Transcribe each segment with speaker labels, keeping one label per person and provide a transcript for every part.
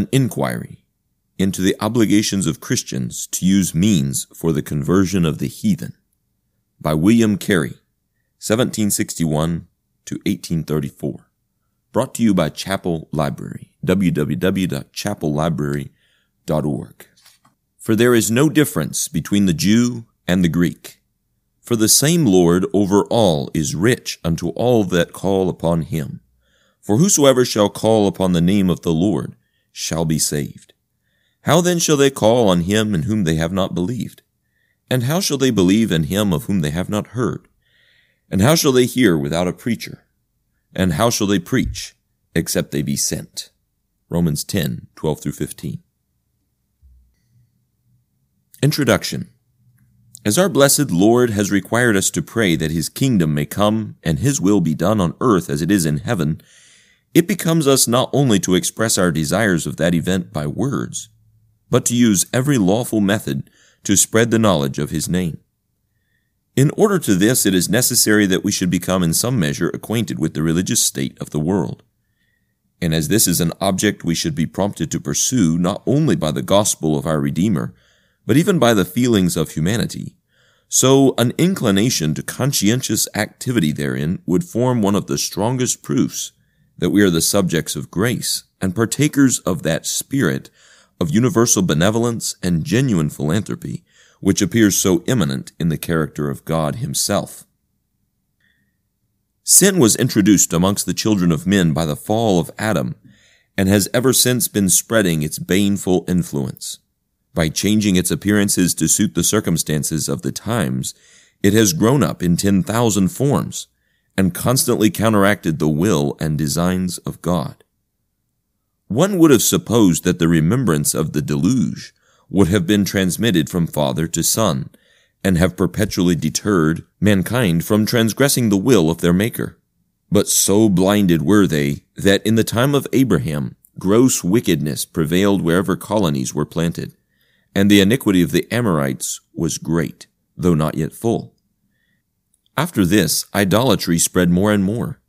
Speaker 1: An Inquiry into the Obligations of Christians to Use Means for the Conversion of the Heathen by William Carey, 1761 to 1834. Brought to you by Chapel Library, www.chapellibrary.org. For there is no difference between the Jew and the Greek. For the same Lord over all is rich unto all that call upon him. For whosoever shall call upon the name of the Lord shall be saved. How then shall they call on him in whom they have not believed? And how shall they believe in him of whom they have not heard? And how shall they hear without a preacher? And how shall they preach except they be sent? Romans 10, 12 through 15. Introduction. As our blessed Lord has required us to pray that his kingdom may come and his will be done on earth as it is in heaven, it becomes us not only to express our desires of that event by words, but to use every lawful method to spread the knowledge of his name. In order to this, it is necessary that we should become in some measure acquainted with the religious state of the world. And as this is an object we should be prompted to pursue not only by the gospel of our Redeemer, but even by the feelings of humanity, so an inclination to conscientious activity therein would form one of the strongest proofs that we are the subjects of grace and partakers of that spirit of universal benevolence and genuine philanthropy, which appears so immanent in the character of God Himself. Sin was introduced amongst the children of men by the fall of Adam, and has ever since been spreading its baneful influence. By changing its appearances to suit the circumstances of the times, it has grown up in ten thousand forms, and constantly counteracted the will and designs of God. One would have supposed that the remembrance of the deluge would have been transmitted from father to son, and have perpetually deterred mankind from transgressing the will of their Maker. But so blinded were they that in the time of Abraham gross wickedness prevailed wherever colonies were planted, and the iniquity of the Amorites was great, though not yet full. After this, idolatry spread more and more,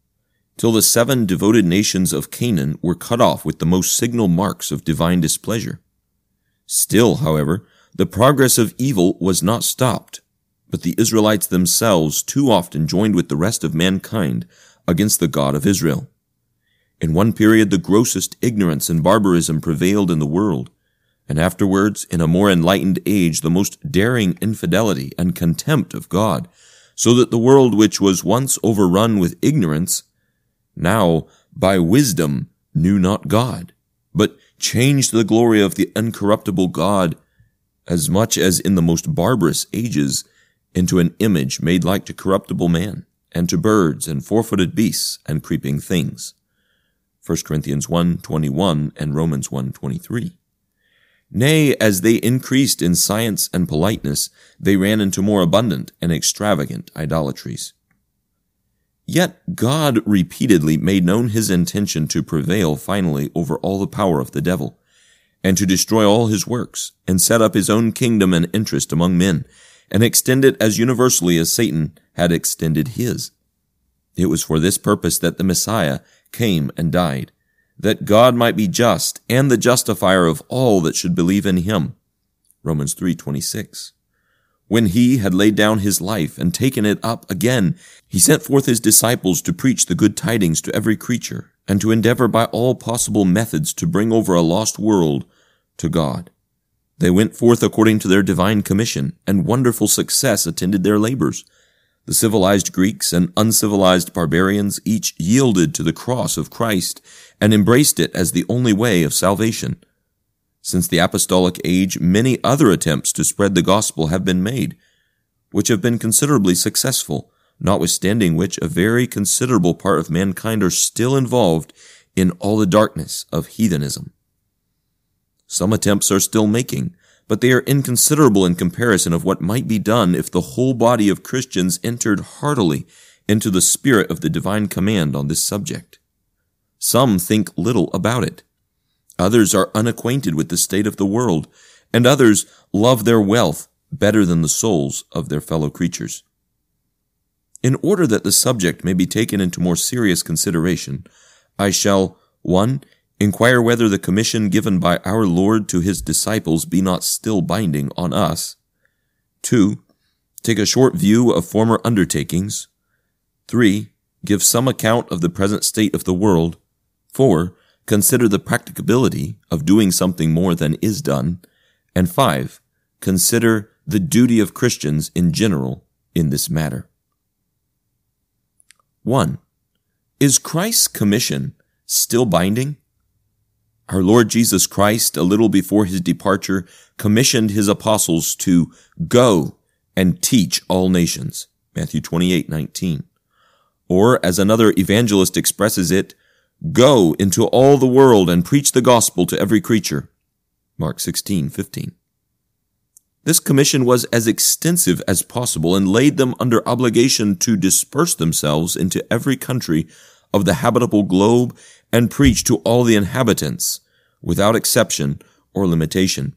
Speaker 1: till the seven devoted nations of Canaan were cut off with the most signal marks of divine displeasure. Still, however, the progress of evil was not stopped, but the Israelites themselves too often joined with the rest of mankind against the God of Israel. In one period, the grossest ignorance and barbarism prevailed in the world, and afterwards, in a more enlightened age, the most daring infidelity and contempt of God so that the world which was once overrun with ignorance, now by wisdom knew not God, but changed the glory of the uncorruptible God as much as in the most barbarous ages into an image made like to corruptible man and to birds and four-footed beasts and creeping things. 1 Corinthians 1:21 and Romans 1:23. Nay, as they increased in science and politeness, they ran into more abundant and extravagant idolatries. Yet God repeatedly made known his intention to prevail finally over all the power of the devil, and to destroy all his works, and set up his own kingdom and interest among men, and extend it as universally as Satan had extended his. It was for this purpose that the Messiah came and died, that God might be just and the justifier of all that should believe in him. Romans 3:26. When he had laid down his life and taken it up again, he sent forth his disciples to preach the good tidings to every creature and to endeavor by all possible methods to bring over a lost world to God. They went forth according to their divine commission, and wonderful success attended their labors. The civilized Greeks and uncivilized barbarians each yielded to the cross of Christ and embraced it as the only way of salvation. Since the apostolic age, many other attempts to spread the gospel have been made, which have been considerably successful, notwithstanding which a very considerable part of mankind are still involved in all the darkness of heathenism. Some attempts are still making, but they are inconsiderable in comparison of what might be done if the whole body of Christians entered heartily into the spirit of the divine command on this subject. Some think little about it. Others are unacquainted with the state of the world, and others love their wealth better than the souls of their fellow creatures. In order that the subject may be taken into more serious consideration, I shall 1. Inquire whether the commission given by our Lord to his disciples be not still binding on us. 2. Take a short view of former undertakings. 3. Give some account of the present state of the world. 4. Consider the practicability of doing something more than is done. And 5. Consider the duty of Christians in general in this matter. 1. Is Christ's commission still binding? Our Lord Jesus Christ, a little before his departure, commissioned his apostles to go and teach all nations. Matthew 28, 19. Or, as another evangelist expresses it, go into all the world and preach the gospel to every creature. Mark 16, 15. This commission was as extensive as possible and laid them under obligation to disperse themselves into every country of the habitable globe and preach to all the inhabitants, without exception or limitation.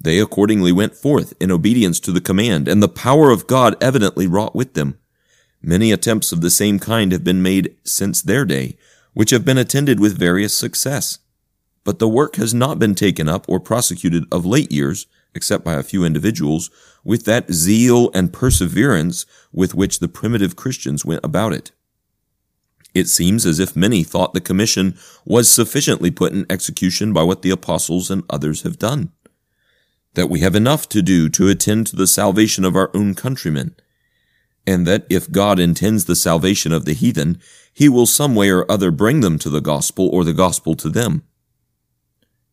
Speaker 1: They accordingly went forth in obedience to the command, and the power of God evidently wrought with them. Many attempts of the same kind have been made since their day, which have been attended with various success. But the work has not been taken up or prosecuted of late years, except by a few individuals, with that zeal and perseverance with which the primitive Christians went about it. It seems as if many thought the commission was sufficiently put in execution by what the apostles and others have done. That we have enough to do to attend to the salvation of our own countrymen, and that if God intends the salvation of the heathen, he will some way or other bring them to the gospel or the gospel to them.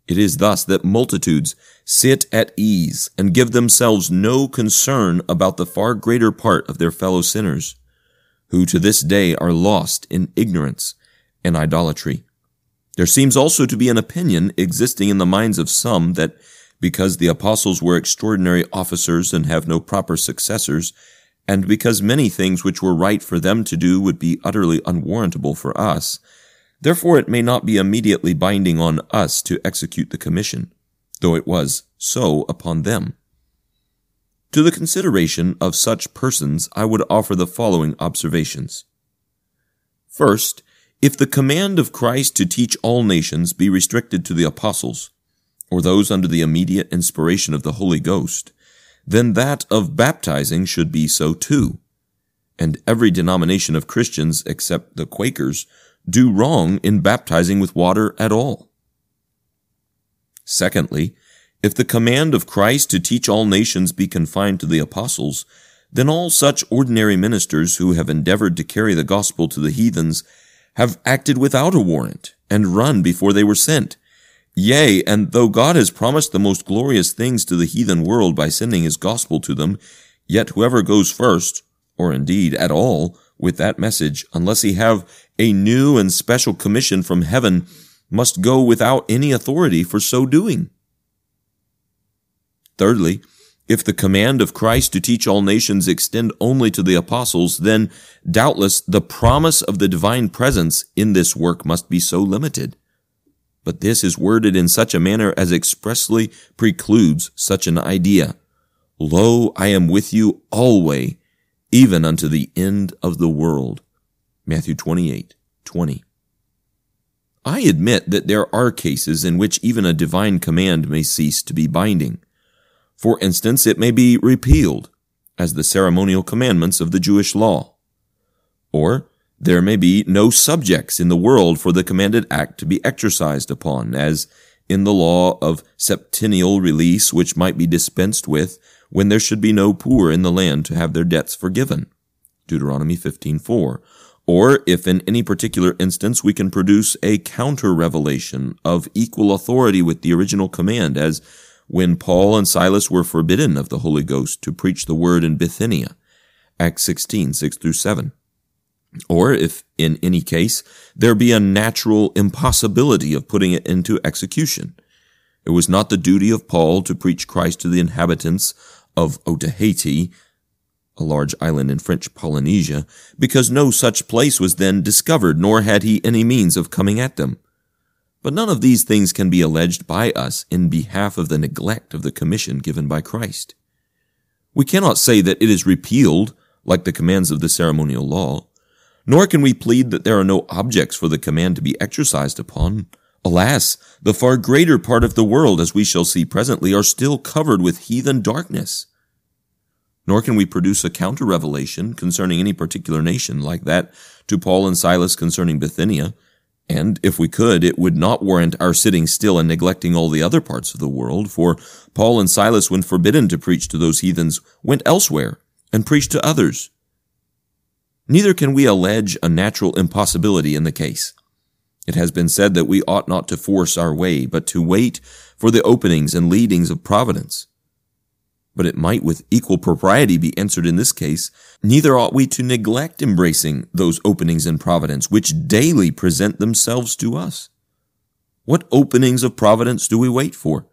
Speaker 1: It is thus that multitudes sit at ease and give themselves no concern about the far greater part of their fellow sinners who to this day are lost in ignorance and idolatry. There seems also to be an opinion existing in the minds of some that because the apostles were extraordinary officers and have no proper successors, and because many things which were right for them to do would be utterly unwarrantable for us, therefore it may not be immediately binding on us to execute the commission, though it was so upon them. To the consideration of such persons, I would offer the following observations. First, if the command of Christ to teach all nations be restricted to the apostles, or those under the immediate inspiration of the Holy Ghost, then that of baptizing should be so too. And every denomination of Christians, except the Quakers, do wrong in baptizing with water at all. Secondly, if the command of Christ to teach all nations be confined to the apostles, then all such ordinary ministers who have endeavored to carry the gospel to the heathens have acted without a warrant and run before they were sent. Yea, and though God has promised the most glorious things to the heathen world by sending his gospel to them, yet whoever goes first, or indeed at all, with that message, unless he have a new and special commission from heaven, must go without any authority for so doing. Thirdly, if the command of Christ to teach all nations extend only to the apostles, then doubtless the promise of the divine presence in this work must be so limited. But this is worded in such a manner as expressly precludes such an idea. Lo, I am with you always, even unto the end of the world. Matthew 28, 20. I admit that there are cases in which even a divine command may cease to be binding. For instance, it may be repealed, as the ceremonial commandments of the Jewish law. Or there may be no subjects in the world for the commanded act to be exercised upon, as in the law of septennial release which might be dispensed with when there should be no poor in the land to have their debts forgiven. Deuteronomy 15:4. Or if in any particular instance we can produce a counter revelation of equal authority with the original command, as when Paul and Silas were forbidden of the Holy Ghost to preach the word in Bithynia, Acts 16, 6 through 7. Or if, in any case, there be a natural impossibility of putting it into execution. It was not the duty of Paul to preach Christ to the inhabitants of Otaheite, a large island in French Polynesia, because no such place was then discovered, nor had he any means of coming at them. But none of these things can be alleged by us in behalf of the neglect of the commission given by Christ. We cannot say that it is repealed, like the commands of the ceremonial law, nor can we plead that there are no objects for the command to be exercised upon, Alas, the far greater part of the world, as we shall see presently, are still covered with heathen darkness. Nor can we produce a counter revelation concerning any particular nation like that to Paul and Silas concerning Bithynia, and if we could, it would not warrant our sitting still and neglecting all the other parts of the world, for Paul and Silas, when forbidden to preach to those heathens, went elsewhere and preached to others. Neither can we allege a natural impossibility in the case. It has been said that we ought not to force our way, but to wait for the openings and leadings of providence. But it might with equal propriety be answered in this case, neither ought we to neglect embracing those openings in providence which daily present themselves to us. What openings of providence do we wait for?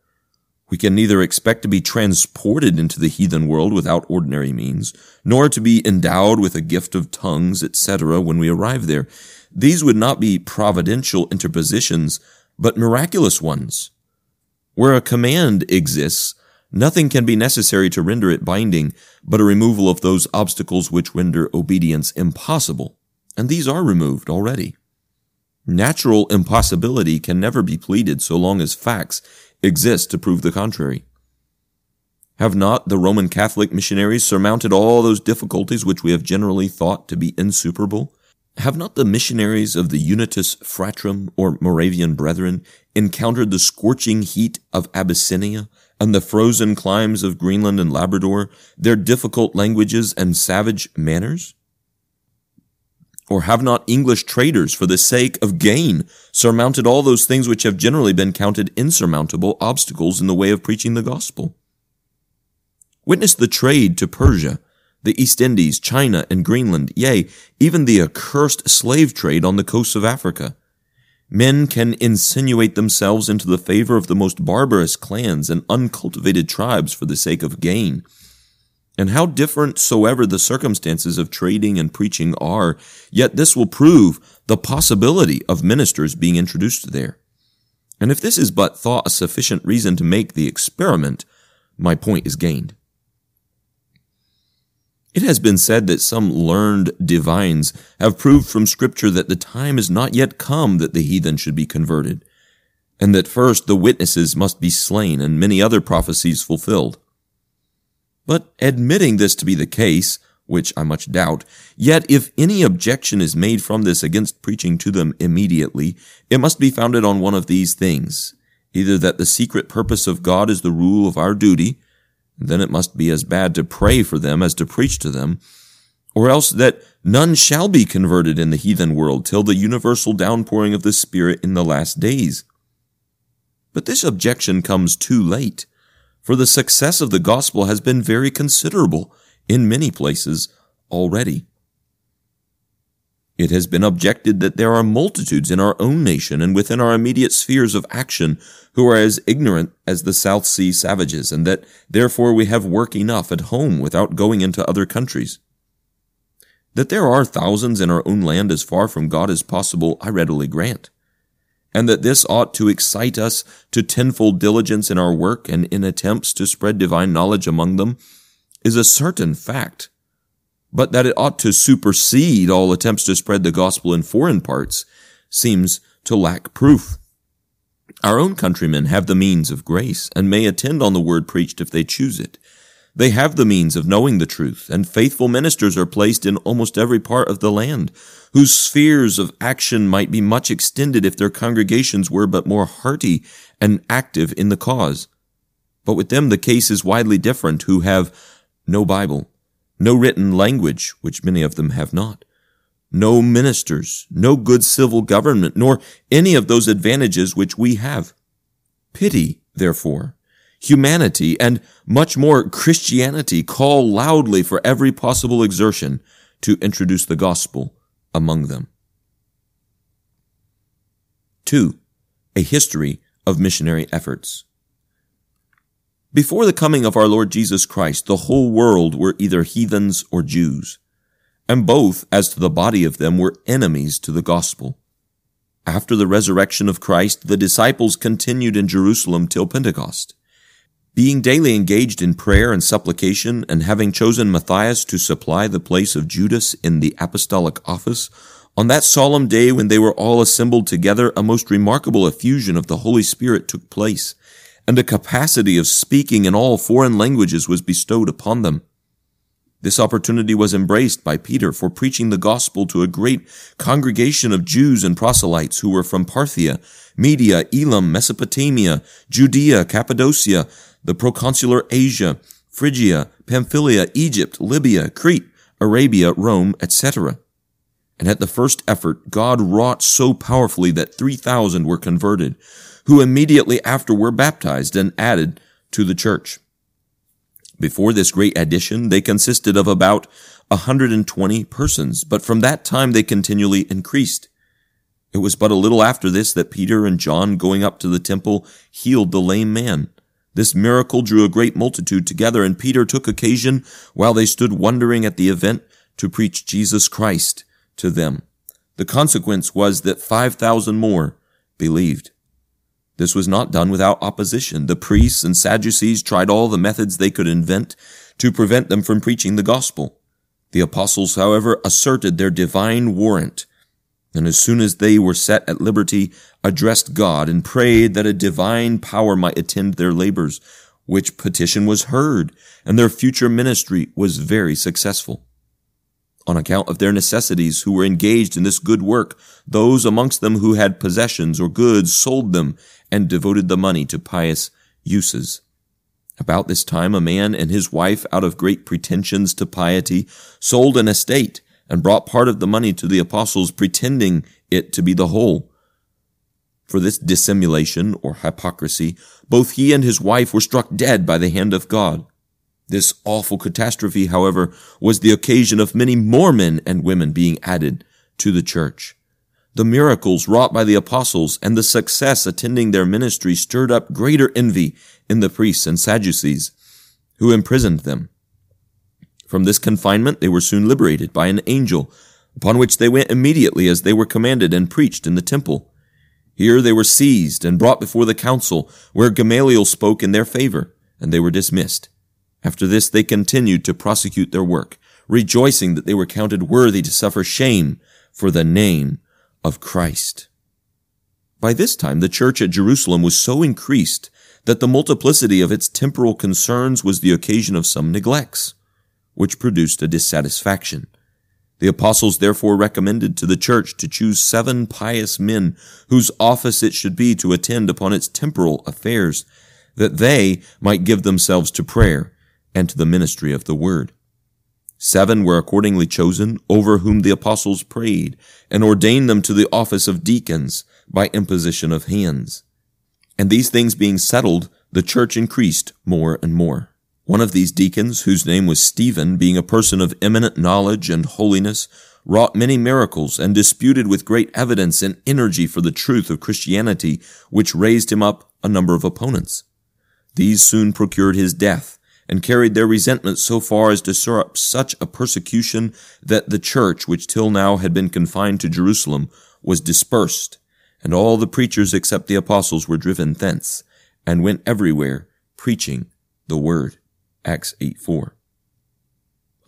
Speaker 1: We can neither expect to be transported into the heathen world without ordinary means, nor to be endowed with a gift of tongues, etc., when we arrive there. These would not be providential interpositions, but miraculous ones. Where a command exists, nothing can be necessary to render it binding, but a removal of those obstacles which render obedience impossible. And these are removed already. Natural impossibility can never be pleaded so long as facts exist to prove the contrary. Have not the Roman Catholic missionaries surmounted all those difficulties which we have generally thought to be insuperable? Have not the missionaries of the Unitas Fratrum or Moravian Brethren encountered the scorching heat of Abyssinia and the frozen climes of Greenland and Labrador, their difficult languages and savage manners? Or have not English traders, for the sake of gain, surmounted all those things which have generally been counted insurmountable obstacles in the way of preaching the gospel? Witness the trade to Persia, the East Indies, China, and Greenland, yea, even the accursed slave trade on the coasts of Africa. Men can insinuate themselves into the favor of the most barbarous clans and uncultivated tribes for the sake of gain and how different soever the circumstances of trading and preaching are, yet this will prove the possibility of ministers being introduced there. And if this is but thought a sufficient reason to make the experiment, my point is gained. It has been said that some learned divines have proved from Scripture that the time is not yet come that the heathen should be converted, and that first the witnesses must be slain and many other prophecies fulfilled. But admitting this to be the case, which I much doubt, yet if any objection is made from this against preaching to them immediately, it must be founded on one of these things. Either that the secret purpose of God is the rule of our duty, then it must be as bad to pray for them as to preach to them, or else that none shall be converted in the heathen world till the universal downpouring of the Spirit in the last days. But this objection comes too late for the success of the gospel has been very considerable in many places already. It has been objected that there are multitudes in our own nation and within our immediate spheres of action who are as ignorant as the South Sea savages, and that therefore we have work enough at home without going into other countries. That there are thousands in our own land as far from God as possible, I readily grant and that this ought to excite us to tenfold diligence in our work and in attempts to spread divine knowledge among them, is a certain fact. But that it ought to supersede all attempts to spread the gospel in foreign parts seems to lack proof. Our own countrymen have the means of grace and may attend on the word preached if they choose it. They have the means of knowing the truth, and faithful ministers are placed in almost every part of the land, whose spheres of action might be much extended if their congregations were but more hearty and active in the cause. But with them the case is widely different, who have no Bible, no written language, which many of them have not, no ministers, no good civil government, nor any of those advantages which we have. Pity, therefore, humanity, and much more Christianity call loudly for every possible exertion to introduce the gospel among them. 2. A history of missionary efforts. Before the coming of our Lord Jesus Christ, the whole world were either heathens or Jews, and both, as to the body of them, were enemies to the gospel. After the resurrection of Christ, the disciples continued in Jerusalem till Pentecost. Being daily engaged in prayer and supplication, and having chosen Matthias to supply the place of Judas in the apostolic office, On that solemn day when they were all assembled together, a most remarkable effusion of the Holy Spirit took place, and a capacity of speaking in all foreign languages was bestowed upon them. This opportunity was embraced by Peter for preaching the gospel to a great congregation of Jews and proselytes who were from Parthia, Media, Elam, Mesopotamia, Judea, Cappadocia, the proconsular Asia, Phrygia, Pamphylia, Egypt, Libya, Crete, Arabia, Rome, etc. And at the first effort, God wrought so powerfully that 3,000 were converted, who immediately after were baptized and added to the church. Before this great addition, they consisted of about 120 persons, but from that time they continually increased. It was but a little after this that Peter and John, going up to the temple, healed the lame man. This miracle drew a great multitude together, and Peter took occasion, while they stood wondering at the event, to preach Jesus Christ to them. The consequence was that 5,000 more believed. This was not done without opposition. The priests and Sadducees tried all the methods they could invent to prevent them from preaching the gospel. The apostles, however, asserted their divine warrant, and as soon as they were set at liberty, addressed God and prayed that a divine power might attend their labors, which petition was heard, and their future ministry was very successful on account of their necessities who were engaged in this good work. Those amongst them who had possessions or goods sold them and devoted the money to pious uses. About this time, a man and his wife, out of great pretensions to piety, sold an estate and brought part of the money to the apostles, pretending it to be the whole. For this dissimulation or hypocrisy, both he and his wife were struck dead by the hand of God. This awful catastrophe, however, was the occasion of many more men and women being added to the church. The miracles wrought by the apostles and the success attending their ministry stirred up greater envy in the priests and Sadducees, who imprisoned them. From this confinement they were soon liberated by an angel, upon which they went immediately as they were commanded and preached in the temple. Here they were seized and brought before the council, where Gamaliel spoke in their favor, and they were dismissed. After this, they continued to prosecute their work, rejoicing that they were counted worthy to suffer shame for the name of Christ. By this time, the church at Jerusalem was so increased that the multiplicity of its temporal concerns was the occasion of some neglects, which produced a dissatisfaction. The apostles therefore recommended to the church to choose seven pious men whose office it should be to attend upon its temporal affairs, that they might give themselves to prayer and to the ministry of the word. Seven were accordingly chosen, over whom the apostles prayed, and ordained them to the office of deacons by imposition of hands. And these things being settled, the church increased more and more. One of these deacons, whose name was Stephen, being a person of eminent knowledge and holiness, wrought many miracles and disputed with great evidence and energy for the truth of Christianity, which raised him up a number of opponents. These soon procured his death, and carried their resentment so far as to stir up such a persecution that the church, which till now had been confined to Jerusalem, was dispersed, and all the preachers except the apostles were driven thence, and went everywhere preaching the word. Acts 8 4.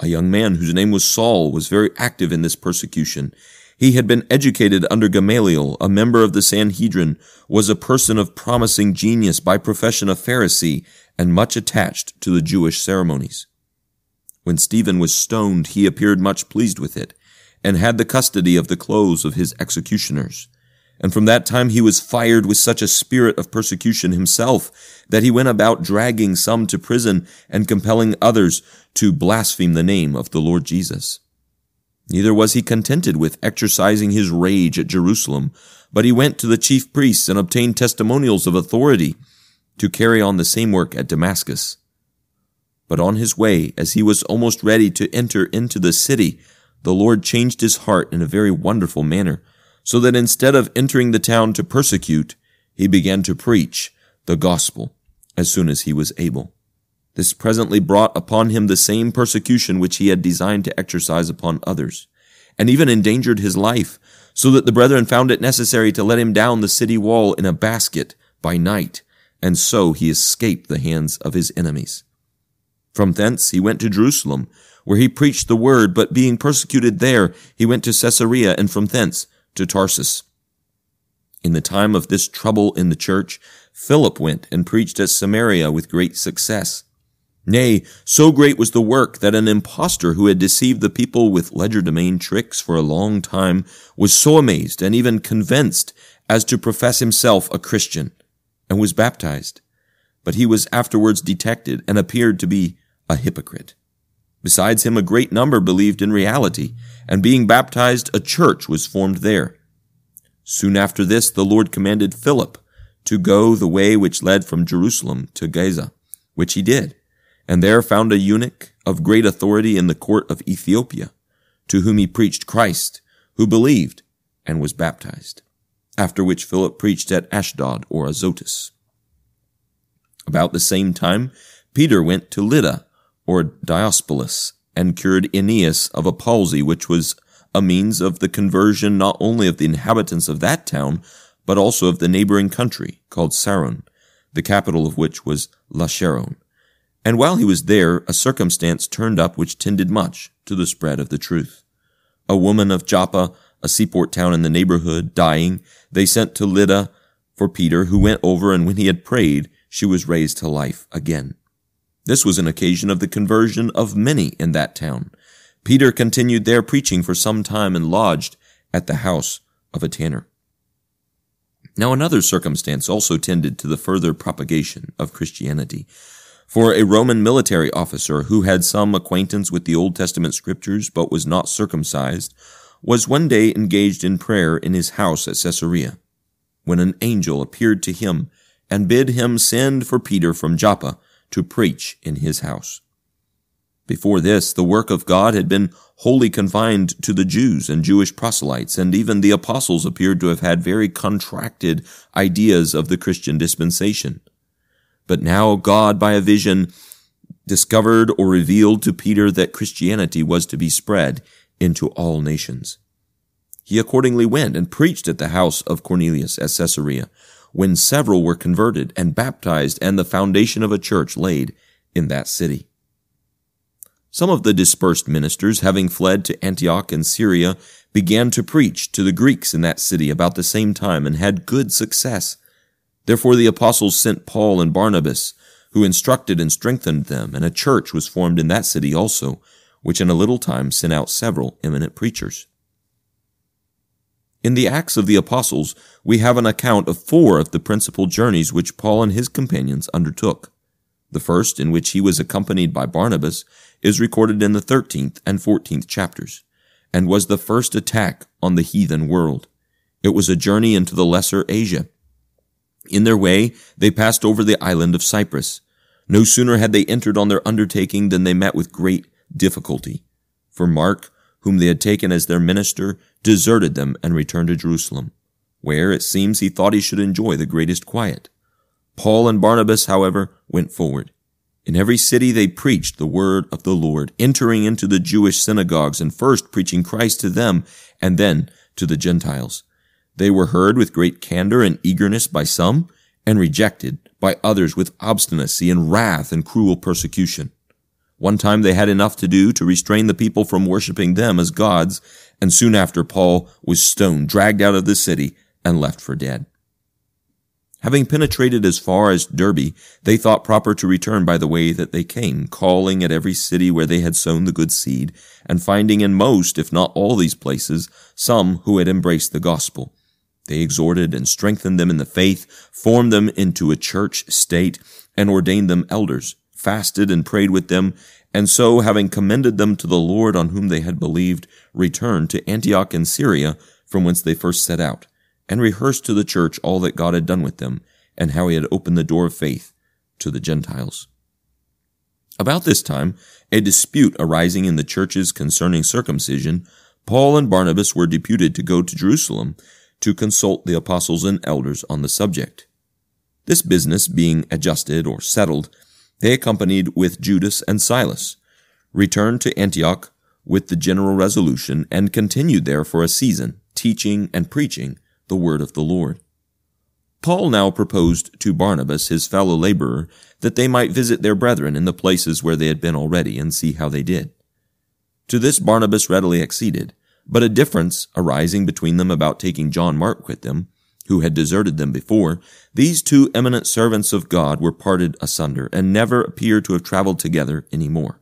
Speaker 1: A young man whose name was Saul was very active in this persecution. He had been educated under Gamaliel, a member of the Sanhedrin, was a person of promising genius by profession a Pharisee, and much attached to the Jewish ceremonies. When Stephen was stoned, he appeared much pleased with it, and had the custody of the clothes of his executioners. And from that time he was fired with such a spirit of persecution himself, that he went about dragging some to prison and compelling others to blaspheme the name of the Lord Jesus. Neither was he contented with exercising his rage at Jerusalem, but he went to the chief priests and obtained testimonials of authority to carry on the same work at Damascus. But on his way, as he was almost ready to enter into the city, the Lord changed his heart in a very wonderful manner, so that instead of entering the town to persecute, he began to preach the gospel as soon as he was able. This presently brought upon him the same persecution which he had designed to exercise upon others, and even endangered his life, so that the brethren found it necessary to let him down the city wall in a basket by night, and so he escaped the hands of his enemies. From thence he went to Jerusalem, where he preached the word, but being persecuted there, he went to Caesarea and from thence to Tarsus. In the time of this trouble in the church, Philip went and preached at Samaria with great success. Nay, so great was the work that an impostor who had deceived the people with legerdemain tricks for a long time was so amazed and even convinced as to profess himself a Christian, and was baptized. But he was afterwards detected and appeared to be a hypocrite. Besides him, a great number believed in reality, and being baptized, a church was formed there. Soon after this, the Lord commanded Philip to go the way which led from Jerusalem to Gaza, which he did, and there found a eunuch of great authority in the court of Ethiopia, to whom he preached Christ, who believed and was baptized. After which Philip preached at Ashdod or Azotus. About the same time, Peter went to Lydda or Diospolis and cured Aeneas of a palsy, which was a means of the conversion not only of the inhabitants of that town, but also of the neighboring country called Saron, the capital of which was Lasharon. And while he was there, a circumstance turned up which tended much to the spread of the truth. A woman of Joppa, a seaport town in the neighborhood, dying, they sent to Lydda for Peter, who went over, and when he had prayed, she was raised to life again. This was an occasion of the conversion of many in that town. Peter continued there preaching for some time and lodged at the house of a tanner. Now another circumstance also tended to the further propagation of Christianity. For a Roman military officer who had some acquaintance with the Old Testament scriptures but was not circumcised was one day engaged in prayer in his house at Caesarea, when an angel appeared to him and bid him send for Peter from Joppa to preach in his house. Before this, the work of God had been wholly confined to the Jews and Jewish proselytes, and even the apostles appeared to have had very contracted ideas of the Christian dispensation. But now God, by a vision, discovered or revealed to Peter that Christianity was to be spread into all nations. He accordingly went and preached at the house of Cornelius at Caesarea, when several were converted and baptized and the foundation of a church laid in that city. Some of the dispersed ministers, having fled to Antioch and Syria, began to preach to the Greeks in that city about the same time and had good success. Therefore the apostles sent Paul and Barnabas, who instructed and strengthened them, and a church was formed in that city also, which in a little time sent out several eminent preachers. In the Acts of the Apostles, we have an account of four of the principal journeys which Paul and his companions undertook. The first, in which he was accompanied by Barnabas, is recorded in the 13th and 14th chapters, and was the first attack on the heathen world. It was a journey into the Lesser Asia. In their way, they passed over the island of Cyprus. No sooner had they entered on their undertaking than they met with great difficulty. For Mark, whom they had taken as their minister, deserted them and returned to Jerusalem, where it seems he thought he should enjoy the greatest quiet. Paul and Barnabas, however, went forward. In every city they preached the word of the Lord, entering into the Jewish synagogues and first preaching Christ to them and then to the Gentiles. They were heard with great candor and eagerness by some and rejected by others with obstinacy and wrath and cruel persecution. One time they had enough to do to restrain the people from worshiping them as gods, and soon after Paul was stoned, dragged out of the city, and left for dead. Having penetrated as far as Derbe, they thought proper to return by the way that they came, calling at every city where they had sown the good seed, and finding in most, if not all these places, some who had embraced the gospel. They exhorted and strengthened them in the faith, formed them into a church state, and ordained them elders fasted and prayed with them, and so, having commended them to the Lord on whom they had believed, returned to Antioch in Syria, from whence they first set out, and rehearsed to the church all that God had done with them, and how he had opened the door of faith to the Gentiles. About this time, a dispute arising in the churches concerning circumcision, Paul and Barnabas were deputed to go to Jerusalem to consult the apostles and elders on the subject. This business being adjusted or settled, they accompanied with Judas and Silas, returned to Antioch with the general resolution, and continued there for a season, teaching and preaching the word of the Lord. Paul now proposed to Barnabas, his fellow laborer, that they might visit their brethren in the places where they had been already and see how they did. To this Barnabas readily acceded, but a difference arising between them about taking John Mark with them, who had deserted them before, these two eminent servants of God were parted asunder, and never appear to have traveled together any more.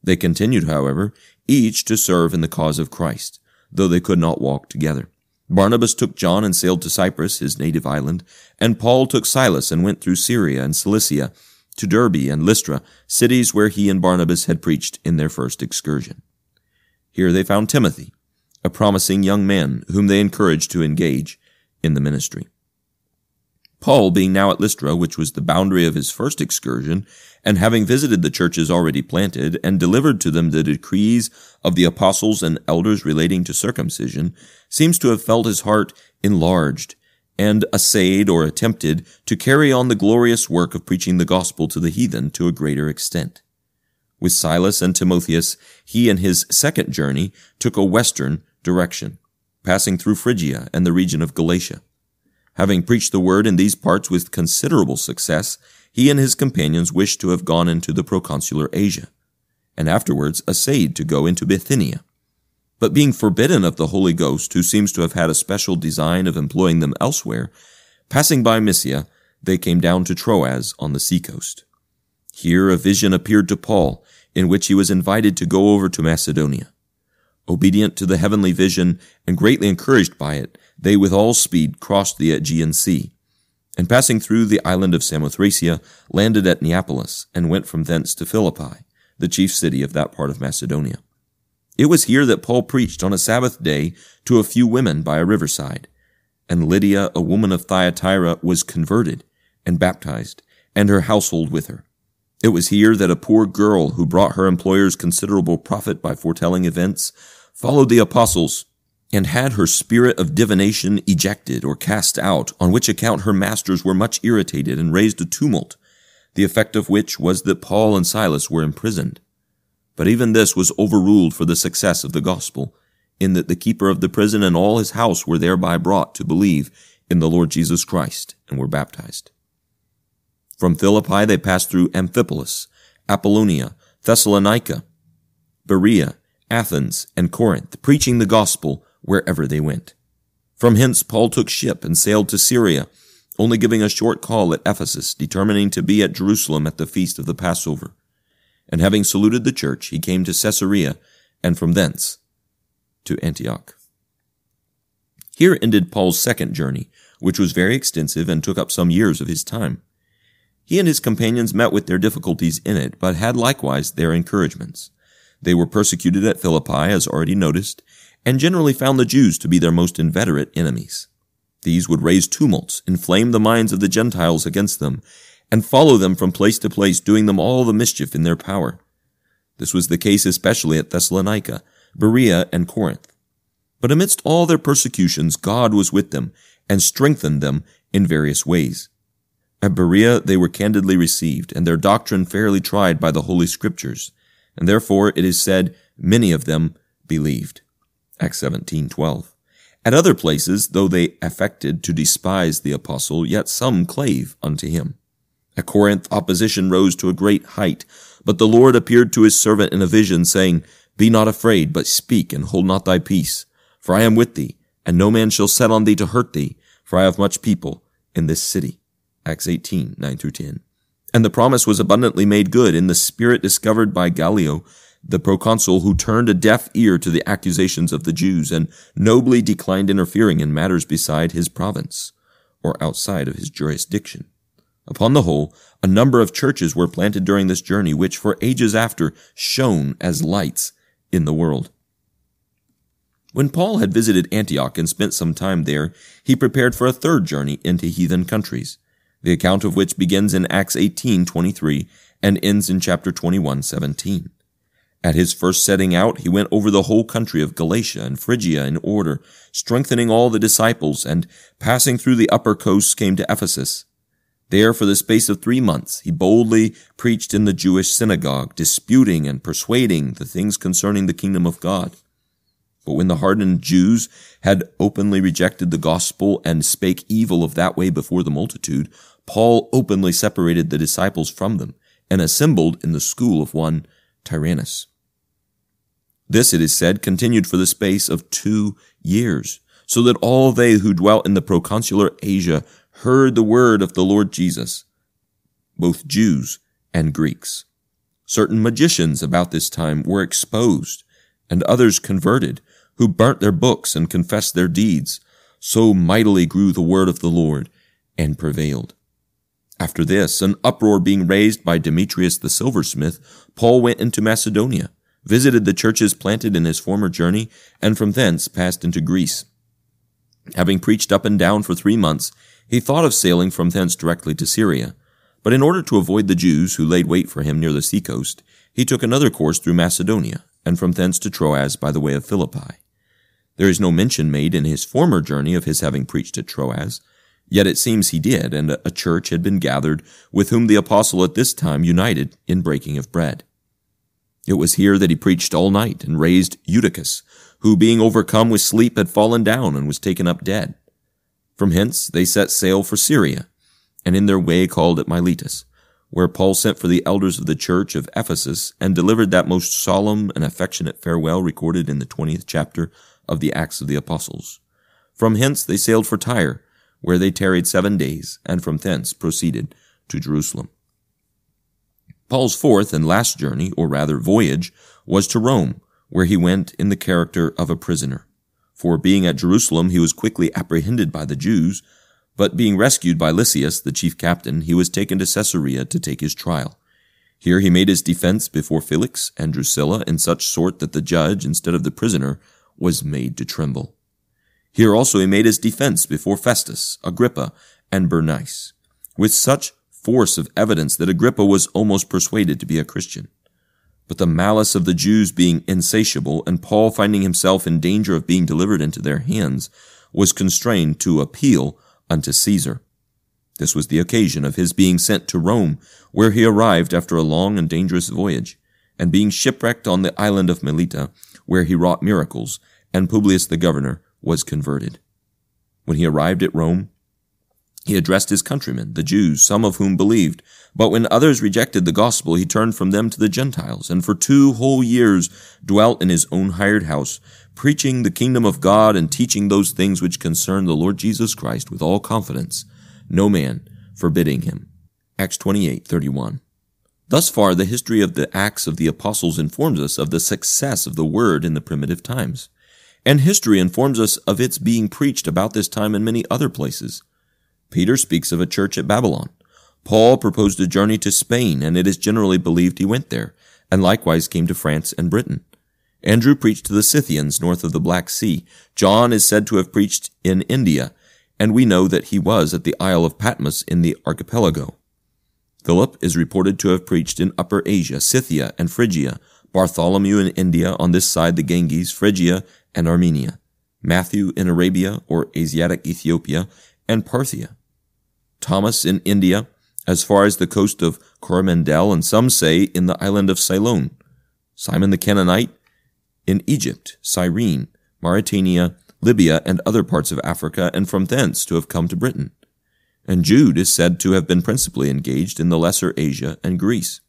Speaker 1: They continued, however, each to serve in the cause of Christ, though they could not walk together. Barnabas took John and sailed to Cyprus, his native island, and Paul took Silas and went through Syria and Cilicia to Derbe and Lystra, cities where he and Barnabas had preached in their first excursion. Here they found Timothy, a promising young man whom they encouraged to engage in the ministry. Paul, being now at Lystra, which was the boundary of his first excursion, and having visited the churches already planted, and delivered to them the decrees of the apostles and elders relating to circumcision, seems to have felt his heart enlarged, and essayed or attempted to carry on the glorious work of preaching the gospel to the heathen to a greater extent. With Silas and Timotheus, he in his second journey took a western direction, passing through Phrygia and the region of Galatia. Having preached the word in these parts with considerable success, he and his companions wished to have gone into the proconsular Asia, and afterwards essayed to go into Bithynia. But being forbidden of the Holy Ghost, who seems to have had a special design of employing them elsewhere, passing by Mysia, they came down to Troas on the seacoast. Here a vision appeared to Paul, in which he was invited to go over to Macedonia. Obedient to the heavenly vision and greatly encouraged by it, they with all speed crossed the Aegean Sea, and passing through the island of Samothracia, landed at Neapolis, and went from thence to Philippi, the chief city of that part of Macedonia. It was here that Paul preached on a Sabbath day to a few women by a riverside, and Lydia, a woman of Thyatira, was converted and baptized, and her household with her. It was here that a poor girl who brought her employers considerable profit by foretelling events followed the apostles and had her spirit of divination ejected or cast out, on which account her masters were much irritated and raised a tumult, the effect of which was that Paul and Silas were imprisoned. But even this was overruled for the success of the gospel, in that the keeper of the prison and all his house were thereby brought to believe in the Lord Jesus Christ and were baptized. From Philippi they passed through Amphipolis, Apollonia, Thessalonica, Berea, Athens, and Corinth, preaching the gospel wherever they went. From hence Paul took ship and sailed to Syria, only giving a short call at Ephesus, determining to be at Jerusalem at the feast of the Passover. And having saluted the church, he came to Caesarea, and from thence to Antioch. Here ended Paul's second journey, which was very extensive and took up some years of his time. He and his companions met with their difficulties in it, but had likewise their encouragements. They were persecuted at Philippi, as already noticed, and generally found the Jews to be their most inveterate enemies. These would raise tumults, inflame the minds of the Gentiles against them, and follow them from place to place, doing them all the mischief in their power. This was the case especially at Thessalonica, Berea, and Corinth. But amidst all their persecutions, God was with them and strengthened them in various ways. At Berea they were candidly received, and their doctrine fairly tried by the Holy Scriptures, and therefore it is said many of them believed. Acts 17:12. At other places, though they affected to despise the apostle, yet some clave unto him. At Corinth, opposition rose to a great height, but the Lord appeared to his servant in a vision, saying, Be not afraid, but speak, and hold not thy peace. For I am with thee, and no man shall set on thee to hurt thee, for I have much people in this city. Acts 18, 9 through 10. And the promise was abundantly made good in the spirit discovered by Gallio, the proconsul who turned a deaf ear to the accusations of the Jews and nobly declined interfering in matters beside his province or outside of his jurisdiction. Upon the whole, a number of churches were planted during this journey, which for ages after shone as lights in the world. When Paul had visited Antioch and spent some time there, he prepared for a third journey into heathen countries, the account of which begins in Acts 18:23 and ends in chapter 21:17. At his first setting out, he went over the whole country of Galatia and Phrygia in order, strengthening all the disciples, and passing through the upper coasts came to Ephesus. There, for the space of three months, he boldly preached in the Jewish synagogue, disputing and persuading the things concerning the kingdom of God. But when the hardened Jews had openly rejected the gospel and spake evil of that way before the multitude, Paul openly separated the disciples from them, and assembled in the school of one Tyrannus. This, it is said, continued for the space of two years, so that all they who dwelt in the proconsular Asia heard the word of the Lord Jesus, both Jews and Greeks. Certain magicians about this time were exposed, and others converted, who burnt their books and confessed their deeds. So mightily grew the word of the Lord, and prevailed. After this, an uproar being raised by Demetrius the silversmith, Paul went into Macedonia, visited the churches planted in his former journey, and from thence passed into Greece. Having preached up and down for three months, he thought of sailing from thence directly to Syria. But in order to avoid the Jews who laid wait for him near the seacoast, he took another course through Macedonia, and from thence to Troas by the way of Philippi. There is no mention made in his former journey of his having preached at Troas, yet it seems he did, and a church had been gathered with whom the apostle at this time united in breaking of bread. It was here that he preached all night and raised Eutychus, who being overcome with sleep had fallen down and was taken up dead. From hence they set sail for Syria, and in their way called at Miletus, where Paul sent for the elders of the church of Ephesus and delivered that most solemn and affectionate farewell recorded in the twentieth chapter of the Acts of the Apostles. From hence they sailed for Tyre, where they tarried seven days, and from thence proceeded to Jerusalem. Paul's fourth and last journey, or rather voyage, was to Rome, where he went in the character of a prisoner for being at Jerusalem he was quickly apprehended by the Jews, but being rescued by Lysias, the chief captain, he was taken to Caesarea to take his trial. Here he made his defense before Felix and Drusilla in such sort that the judge, instead of the prisoner, was made to tremble. Here also he made his defense before Festus, Agrippa, and Bernice, with such force of evidence that Agrippa was almost persuaded to be a Christian. But the malice of the Jews being insatiable, and Paul finding himself in danger of being delivered into their hands, was constrained to appeal unto Caesar. This was the occasion of his being sent to Rome, where he arrived after a long and dangerous voyage, and being shipwrecked on the island of Melita, where he wrought miracles, and Publius the governor was converted. When he arrived at Rome, he addressed his countrymen, the Jews, some of whom believed. But when others rejected the gospel, he turned from them to the Gentiles, and for two whole years dwelt in his own hired house, preaching the kingdom of God and teaching those things which concern the Lord Jesus Christ with all confidence, no man forbidding him. Acts 28:31. Thus far, the history of the Acts of the Apostles informs us of the success of the Word in the primitive times. And history informs us of its being preached about this time in many other places. Peter speaks of a church at Babylon. Paul proposed a journey to Spain, and it is generally believed he went there, and likewise came to France and Britain. Andrew preached to the Scythians north of the Black Sea. John is said to have preached in India, and we know that he was at the Isle of Patmos in the archipelago. Philip is reported to have preached in Upper Asia, Scythia, and Phrygia, Bartholomew in India on this side the Ganges, Phrygia, and Armenia, Matthew in Arabia or Asiatic Ethiopia, and Parthia. Thomas in India, as far as the coast of Coromandel, and some say in the island of Ceylon. Simon the Canaanite in Egypt, Cyrene, Mauritania, Libya, and other parts of Africa, and from thence to have come to Britain. And Jude is said to have been principally engaged in the Lesser Asia and Greece.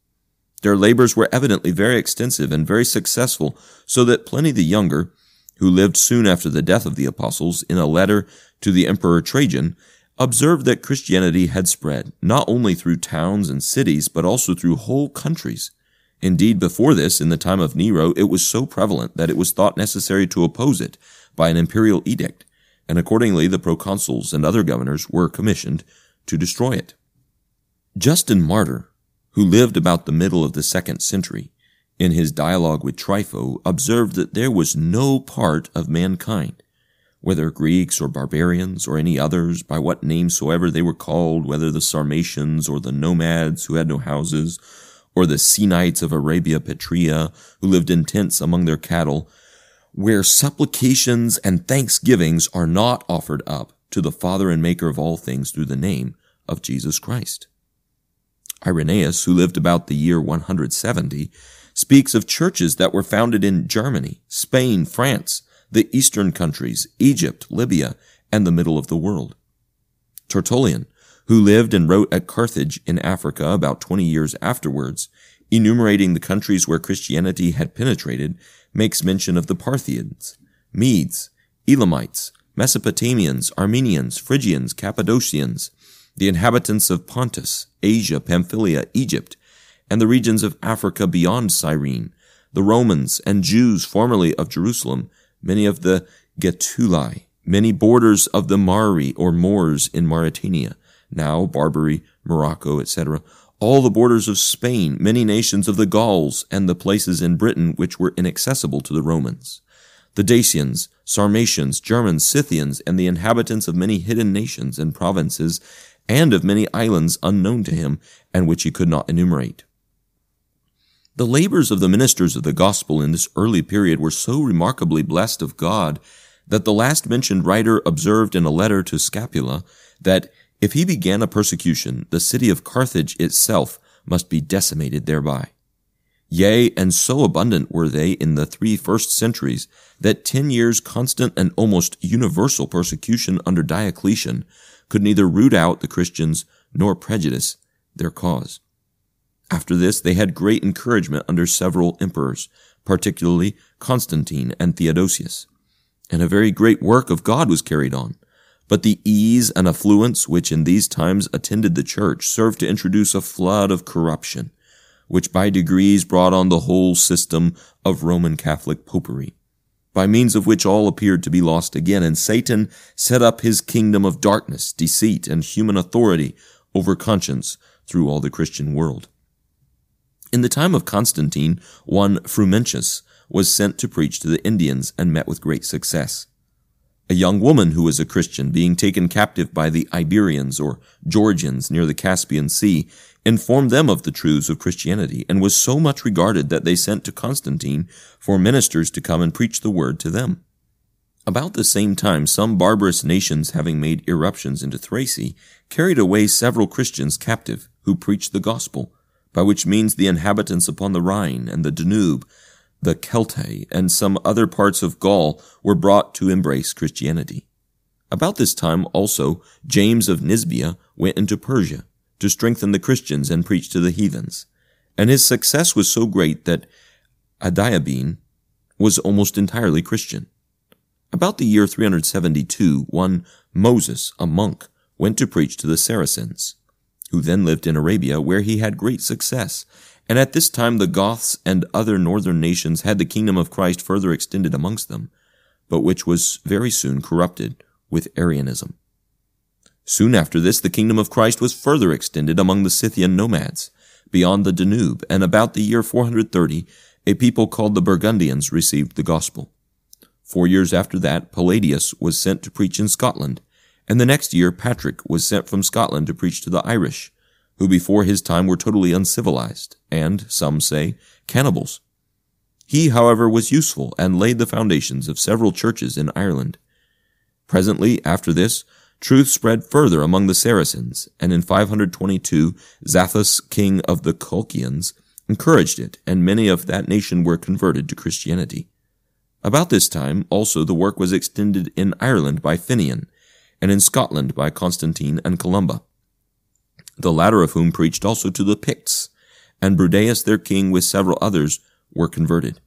Speaker 1: Their labors were evidently very extensive and very successful, so that Pliny the Younger, who lived soon after the death of the apostles, in a letter to the Emperor Trajan, observed that Christianity had spread not only through towns and cities, but also through whole countries. Indeed, before this, in the time of Nero, it was so prevalent that it was thought necessary to oppose it by an imperial edict, and accordingly the proconsuls and other governors were commissioned to destroy it. Justin Martyr, who lived about the middle of the second century, in his dialogue with Trypho, observed that there was no part of mankind whether Greeks or barbarians or any others, by what name soever they were called, whether the Sarmatians or the nomads who had no houses, or the Sinites of Arabia Petrea, who lived in tents among their cattle, where supplications and thanksgivings are not offered up to the Father and Maker of all things through the name of Jesus Christ. Irenaeus, who lived about the year 170, speaks of churches that were founded in Germany, Spain, France, the eastern countries, Egypt, Libya, and the middle of the world. Tertullian, who lived and wrote at Carthage in Africa about 20 years afterwards, enumerating the countries where Christianity had penetrated, makes mention of the Parthians, Medes, Elamites, Mesopotamians, Armenians, Phrygians, Cappadocians, the inhabitants of Pontus, Asia, Pamphylia, Egypt, and the regions of Africa beyond Cyrene, the Romans and Jews formerly of Jerusalem, many of the Getuli, many borders of the Mari or Moors in Mauritania, now Barbary, Morocco, etc., all the borders of Spain, many nations of the Gauls, and the places in Britain which were inaccessible to the Romans. The Dacians, Sarmatians, Germans, Scythians, and the inhabitants of many hidden nations and provinces, and of many islands unknown to him, and which he could not enumerate. The labors of the ministers of the gospel in this early period were so remarkably blessed of God that the last mentioned writer observed in a letter to Scapula that if he began a persecution, the city of Carthage itself must be decimated thereby. Yea, and so abundant were they in the three first centuries that ten years constant and almost universal persecution under Diocletian could neither root out the Christians nor prejudice their cause. After this, they had great encouragement under several emperors, particularly Constantine and Theodosius, and a very great work of God was carried on. But the ease and affluence which in these times attended the church served to introduce a flood of corruption, which by degrees brought on the whole system of Roman Catholic popery, by means of which all appeared to be lost again, and Satan set up his kingdom of darkness, deceit, and human authority over conscience through all the Christian world. In the time of Constantine, one Frumentius was sent to preach to the Indians and met with great success a young woman who was a Christian being taken captive by the Iberians or Georgians near the Caspian Sea, informed them of the truths of Christianity and was so much regarded that they sent to Constantine for ministers to come and preach the word to them. About the same time, some barbarous nations having made irruptions into Thrace carried away several Christians captive who preached the gospel, by which means the inhabitants upon the Rhine and the Danube the Celtae, and some other parts of Gaul were brought to embrace Christianity. About this time also James of Nisibis went into Persia to strengthen the Christians and preach to the heathens, and his success was so great that Adiabene was almost entirely Christian. About the year 372, one Moses, a monk, went to preach to the Saracens, who then lived in Arabia, where he had great success, and at this time the Goths and other northern nations had the kingdom of Christ further extended amongst them, but which was very soon corrupted with Arianism. Soon after this, the kingdom of Christ was further extended among the Scythian nomads, beyond the Danube, and about the year 430, a people called the Burgundians received the gospel. Four years after that, Palladius was sent to preach in Scotland, and the next year Patrick was sent from Scotland to preach to the Irish, who before his time were totally uncivilized, and, some say, cannibals. He, however, was useful and laid the foundations of several churches in Ireland. Presently, after this, truth spread further among the Saracens, and in 522 Zathas, king of the Colchians, encouraged it, and many of that nation were converted to Christianity. About this time also the work was extended in Ireland by Finian, and in Scotland by Constantine and Columba the latter of whom preached also to the Picts, and Brudeus their king with several others were converted.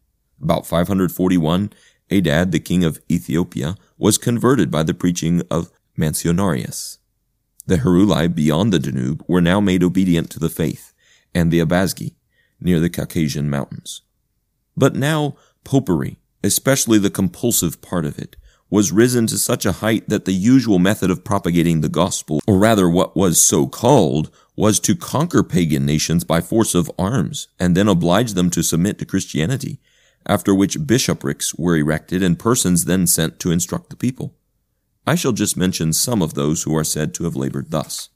Speaker 1: About 541, Adad, the king of Ethiopia, was converted by the preaching of Mancionarius. The Heruli beyond the Danube were now made obedient to the faith, and the Abazgi, near the Caucasian mountains. But now popery, especially the compulsive part of it, was risen to such a height that the usual method of propagating the gospel, or rather what was so called, was to conquer pagan nations by force of arms, and then oblige them to submit to Christianity, after which bishoprics were erected and persons then sent to instruct the people. I shall just mention some of those who are said to have labored thus.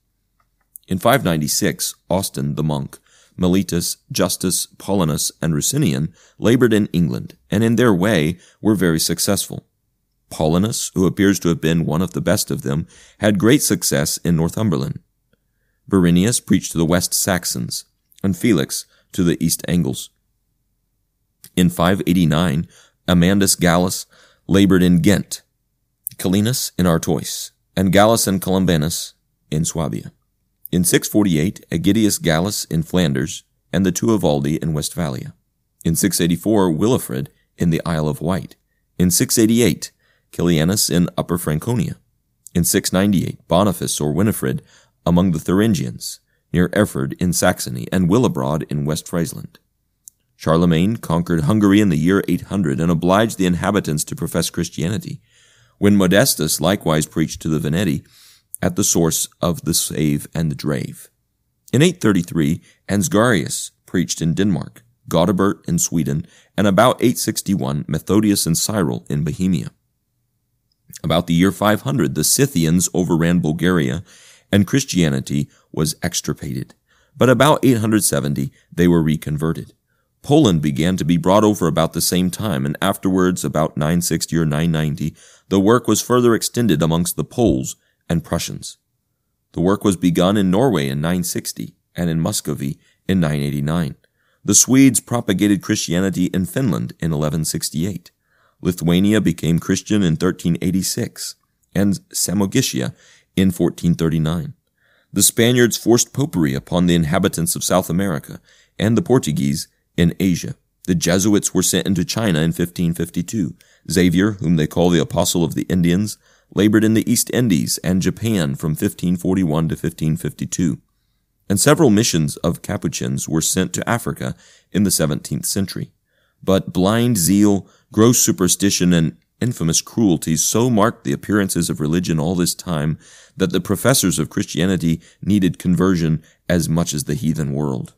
Speaker 1: In 596, Austin the monk, Mellitus, Justus, Paulinus, and Rusinian labored in England, and in their way were very successful. Paulinus, who appears to have been one of the best of them, had great success in Northumberland. Berenius preached to the West Saxons, and Felix to the East Angles. In 589, Amandus Gallus labored in Ghent, Calenus in Artois, and Gallus and Columbanus in Swabia. In 648, Aegidius Gallus in Flanders, and the two Tuivaldi in Westphalia. In 684, Wilfrid in the Isle of Wight. In 688, Kilianus in Upper Franconia. In 698, Boniface or Winifred among the Thuringians, near Erfurt in Saxony, and Willibrord in West Friesland. Charlemagne conquered Hungary in the year 800 and obliged the inhabitants to profess Christianity, when Modestus likewise preached to the Veneti at the source of the Save and the Drave. In 833, Ansgarius preached in Denmark, Godebert in Sweden, and about 861, Methodius and Cyril in Bohemia. About the year 500, the Scythians overran Bulgaria, and Christianity was extirpated. But about 870, they were reconverted. Poland began to be brought over about the same time, and afterwards, about 960 or 990, the work was further extended amongst the Poles and Prussians. The work was begun in Norway in 960 and in Muscovy in 989. The Swedes propagated Christianity in Finland in 1168. Lithuania became Christian in 1386 and Samogitia in 1439. The Spaniards forced popery upon the inhabitants of South America and the Portuguese in Asia. The Jesuits were sent into China in 1552. Xavier, whom they call the Apostle of the Indians, labored in the East Indies and Japan from 1541 to 1552. And several missions of Capuchins were sent to Africa in the 17th century. But blind zeal, gross superstition, and infamous cruelty so marked the appearances of religion all this time that the professors of Christianity needed conversion as much as the heathen world.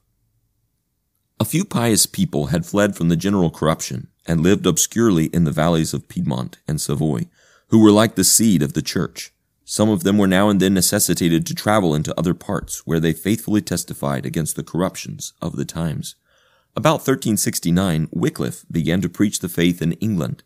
Speaker 1: A few pious people had fled from the general corruption and lived obscurely in the valleys of Piedmont and Savoy, who were like the seed of the church. Some of them were now and then necessitated to travel into other parts, where they faithfully testified against the corruptions of the times. About 1369, Wycliffe began to preach the faith in England,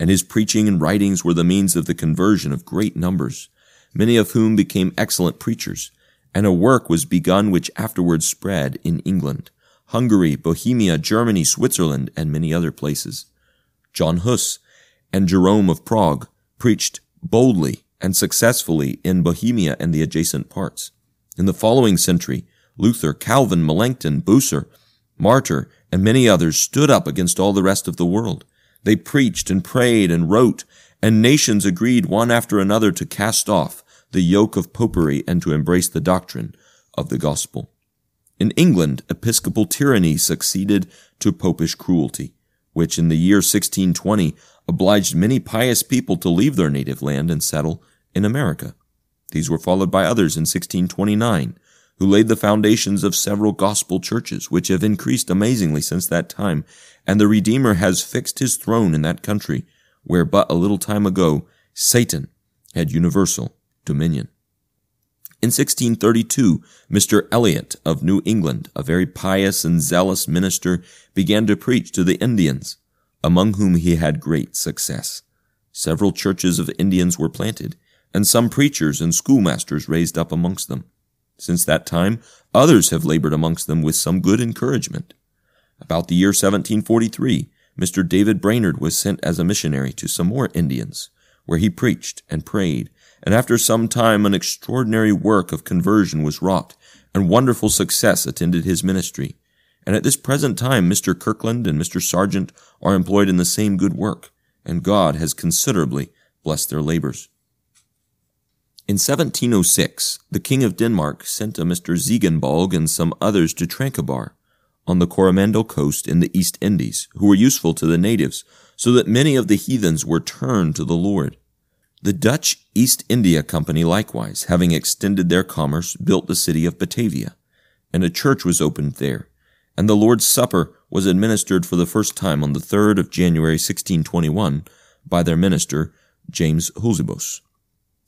Speaker 1: and his preaching and writings were the means of the conversion of great numbers, many of whom became excellent preachers, and a work was begun which afterwards spread in England. Hungary, Bohemia, Germany, Switzerland, and many other places. John Huss and Jerome of Prague preached boldly and successfully in Bohemia and the adjacent parts. In the following century, Luther, Calvin, Melanchthon, Bucer, Martyr, and many others stood up against all the rest of the world. They preached and prayed and wrote, and nations agreed one after another to cast off the yoke of popery and to embrace the doctrine of the gospel. In England, episcopal tyranny succeeded to popish cruelty, which in the year 1620 obliged many pious people to leave their native land and settle in America. These were followed by others in 1629, who laid the foundations of several gospel churches, which have increased amazingly since that time, and the Redeemer has fixed his throne in that country, where but a little time ago Satan had universal dominion. In 1632, Mr. Eliot of New England, a very pious and zealous minister, began to preach to the Indians, among whom he had great success. Several churches of Indians were planted, and some preachers and schoolmasters raised up amongst them. Since that time, others have labored amongst them with some good encouragement. About the year 1743, Mr. David Brainerd was sent as a missionary to some more Indians, where he preached and prayed and after some time an extraordinary work of conversion was wrought, and wonderful success attended his ministry. And at this present time Mr. Kirkland and Mr. Sargent are employed in the same good work, and God has considerably blessed their labors. In 1706, the King of Denmark sent a Mr. Ziegenbalg and some others to Tranquebar, on the Coromandel coast in the East Indies, who were useful to the natives, so that many of the heathens were turned to the Lord. The Dutch East India Company likewise, having extended their commerce, built the city of Batavia, and a church was opened there, and the Lord's Supper was administered for the first time on the 3rd of January 1621 by their minister, James Hulsebos.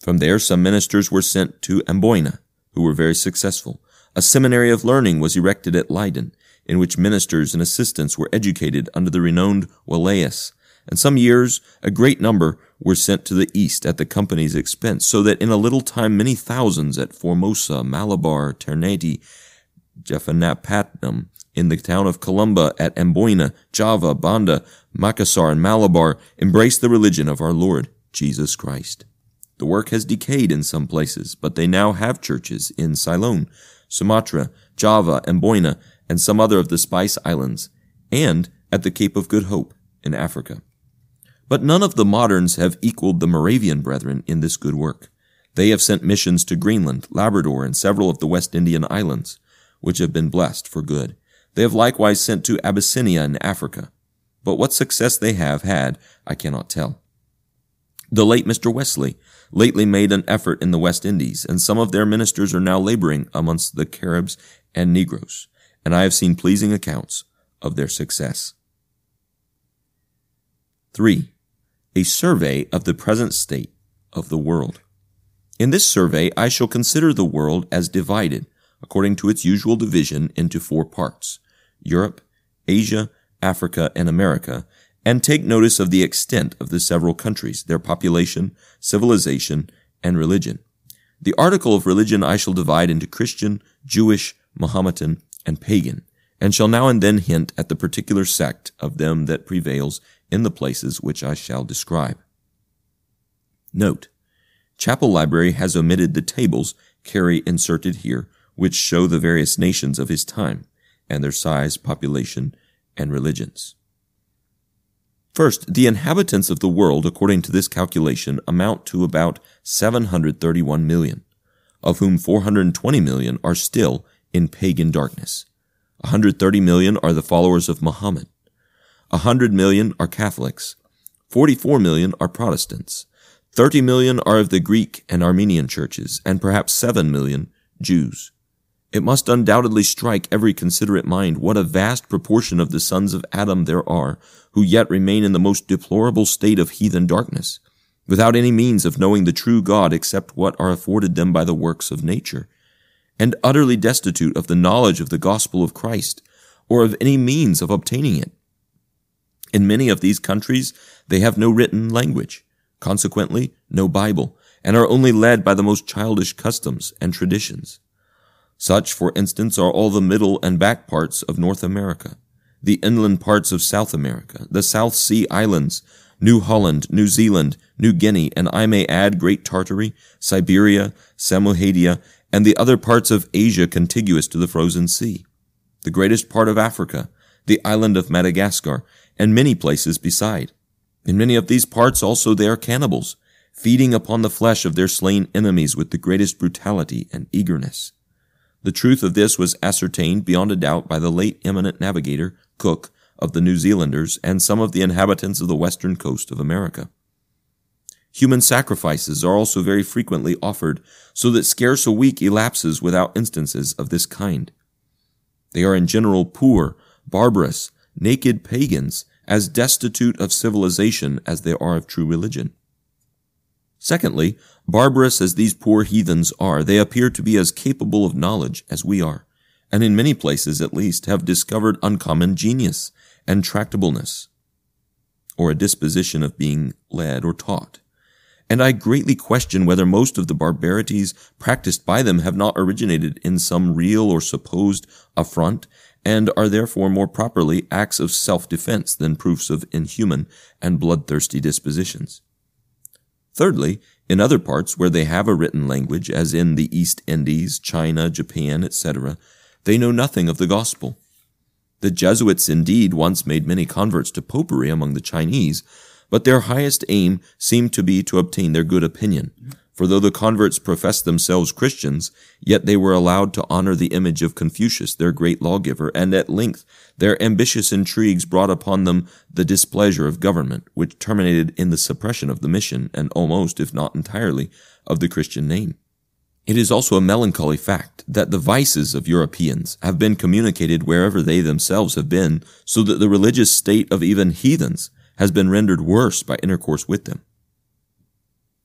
Speaker 1: From there some ministers were sent to Amboina, who were very successful. A seminary of learning was erected at Leyden, in which ministers and assistants were educated under the renowned Walaeus, and some years a great number were sent to the east at the company's expense, so that in a little time many thousands at Formosa, Malabar, Ternate, Jaffnapatam, in the town of Columba, at Amboina, Java, Banda, Makassar, and Malabar embraced the religion of our Lord Jesus Christ. The work has decayed in some places, but they now have churches in Ceylon, Sumatra, Java, Amboina, and some other of the Spice Islands, and at the Cape of Good Hope in Africa. But none of the moderns have equaled the Moravian brethren in this good work. They have sent missions to Greenland, Labrador, and several of the West Indian islands, which have been blessed for good. They have likewise sent to Abyssinia in Africa. But what success they have had, I cannot tell. The late Mr. Wesley lately made an effort in the West Indies, and some of their ministers are now laboring amongst the Caribs and Negroes, and I have seen pleasing accounts of their success. 3. A survey of the present state of the world. In this survey, I shall consider the world as divided, according to its usual division, into four parts Europe, Asia, Africa, and America, and take notice of the extent of the several countries, their population, civilization, and religion. The article of religion I shall divide into Christian, Jewish, Mahometan, and pagan, and shall now and then hint at the particular sect of them that prevails in the places which I shall describe. Note, Chapel Library has omitted the tables Carey inserted here, which show the various nations of his time, and their size, population, and religions. First, the inhabitants of the world, according to this calculation, amount to about 731 million, of whom 420 million are still in pagan darkness. 130 million are the followers of Muhammad. 100 million are Catholics. 44 million are Protestants. 30 million are of the Greek and Armenian churches, and perhaps 7 million Jews. It must undoubtedly strike every considerate mind what a vast proportion of the sons of Adam there are who yet remain in the most deplorable state of heathen darkness, without any means of knowing the true God except what are afforded them by the works of nature, and utterly destitute of the knowledge of the gospel of Christ, or of any means of obtaining it. In many of these countries, they have no written language, consequently, no Bible, and are only led by the most childish customs and traditions. Such, for instance, are all the middle and back parts of North America, the inland parts of South America, the South Sea Islands, New Holland, New Zealand, New Guinea, and I may add Great Tartary, Siberia, Samohadia, and the other parts of Asia contiguous to the frozen sea, the greatest part of Africa, the island of Madagascar, and many places beside. In many of these parts also they are cannibals, feeding upon the flesh of their slain enemies with the greatest brutality and eagerness. The truth of this was ascertained beyond a doubt by the late eminent navigator, Cook, of the New Zealanders, and some of the inhabitants of the western coast of America. Human sacrifices are also very frequently offered, so that scarce a week elapses without instances of this kind. They are in general poor, barbarous, naked pagans, as destitute of civilization as they are of true religion. Secondly, barbarous as these poor heathens are, they appear to be as capable of knowledge as we are, and in many places at least have discovered uncommon genius and tractableness, or a disposition of being led or taught. And I greatly question whether most of the barbarities practiced by them have not originated in some real or supposed affront, and are therefore more properly acts of self-defense than proofs of inhuman and bloodthirsty dispositions. Thirdly, in other parts where they have a written language, as in the East Indies, China, Japan, etc., they know nothing of the gospel. The Jesuits indeed once made many converts to popery among the Chinese, but their highest aim seemed to be to obtain their good opinion, for though the converts professed themselves Christians, yet they were allowed to honor the image of Confucius, their great lawgiver, and at length their ambitious intrigues brought upon them the displeasure of government, which terminated in the suppression of the mission, and almost, if not entirely, of the Christian name. It is also a melancholy fact that the vices of Europeans have been communicated wherever they themselves have been, so that the religious state of even heathens has been rendered worse by intercourse with them.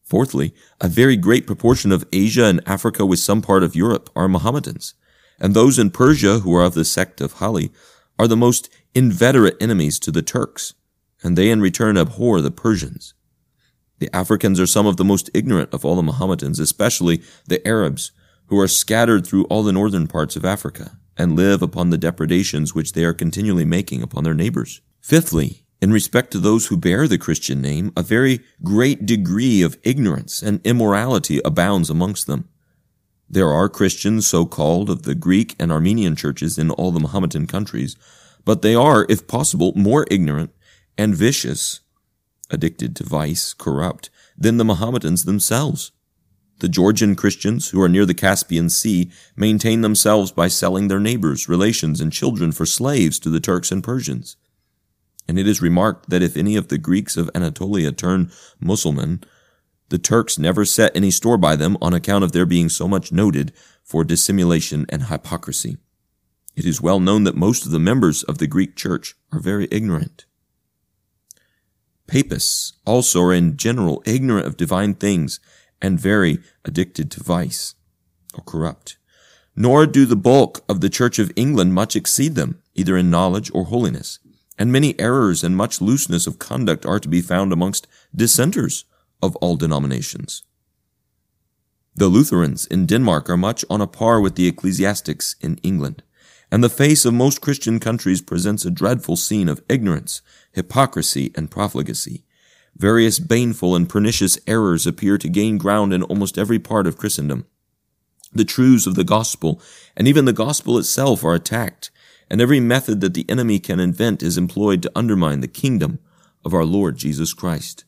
Speaker 1: Fourthly, a very great proportion of Asia and Africa with some part of Europe are Mohammedans, and those in Persia who are of the sect of Hali are the most inveterate enemies to the Turks, and they in return abhor the Persians. The Africans are some of the most ignorant of all the Mohammedans, especially the Arabs, who are scattered through all the northern parts of Africa, and live upon the depredations which they are continually making upon their neighbors. Fifthly, in respect to those who bear the Christian name, a very great degree of ignorance and immorality abounds amongst them. There are Christians, so called, of the Greek and Armenian churches in all the Mohammedan countries, but they are, if possible, more ignorant and vicious, addicted to vice, corrupt, than the Mohammedans themselves. The Georgian Christians, who are near the Caspian Sea, maintain themselves by selling their neighbors, relations, and children for slaves to the Turks and Persians. And it is remarked that if any of the Greeks of Anatolia turn Mussulman, the Turks never set any store by them on account of their being so much noted for dissimulation and hypocrisy. It is well known that most of the members of the Greek church are very ignorant. Papists also are in general ignorant of divine things and very addicted to vice or corrupt. Nor do the bulk of the Church of England much exceed them, either in knowledge or holiness. And many errors and much looseness of conduct are to be found amongst dissenters of all denominations. The Lutherans in Denmark are much on a par with the ecclesiastics in England, and the face of most Christian countries presents a dreadful scene of ignorance, hypocrisy, and profligacy. Various baneful and pernicious errors appear to gain ground in almost every part of Christendom. The truths of the gospel, and even the gospel itself, are attacked, and every method that the enemy can invent is employed to undermine the kingdom of our Lord Jesus Christ.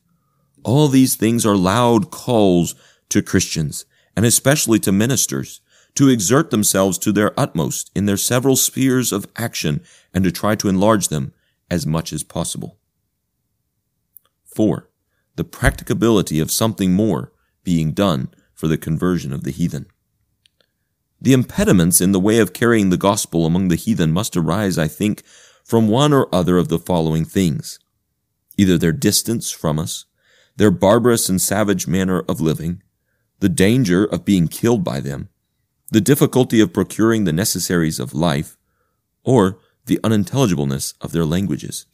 Speaker 1: All these things are loud calls to Christians, and especially to ministers, to exert themselves to their utmost in their several spheres of action and to try to enlarge them as much as possible. 4. The practicability of something more being done for the conversion of the heathen. The impediments in the way of carrying the gospel among the heathen must arise, I think, from one or other of the following things. Either their distance from us, their barbarous and savage manner of living, the danger of being killed by them, the difficulty of procuring the necessaries of life, or the unintelligibleness of their languages.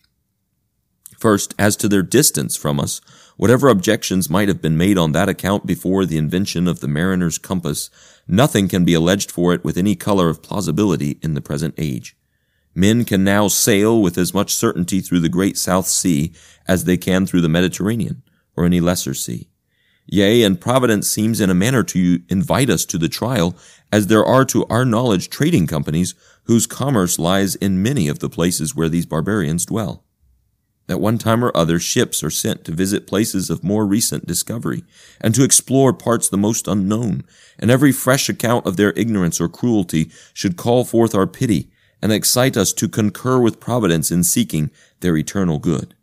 Speaker 1: First, as to their distance from us, whatever objections might have been made on that account before the invention of the mariner's compass, nothing can be alleged for it with any color of plausibility in the present age. Men can now sail with as much certainty through the great South Sea as they can through the Mediterranean or any lesser sea. Yea, and Providence seems in a manner to invite us to the trial, as there are to our knowledge trading companies whose commerce lies in many of the places where these barbarians dwell. At one time or other, ships are sent to visit places of more recent discovery, and to explore parts the most unknown, and every fresh account of their ignorance or cruelty should call forth our pity, and excite us to concur with Providence in seeking their eternal good.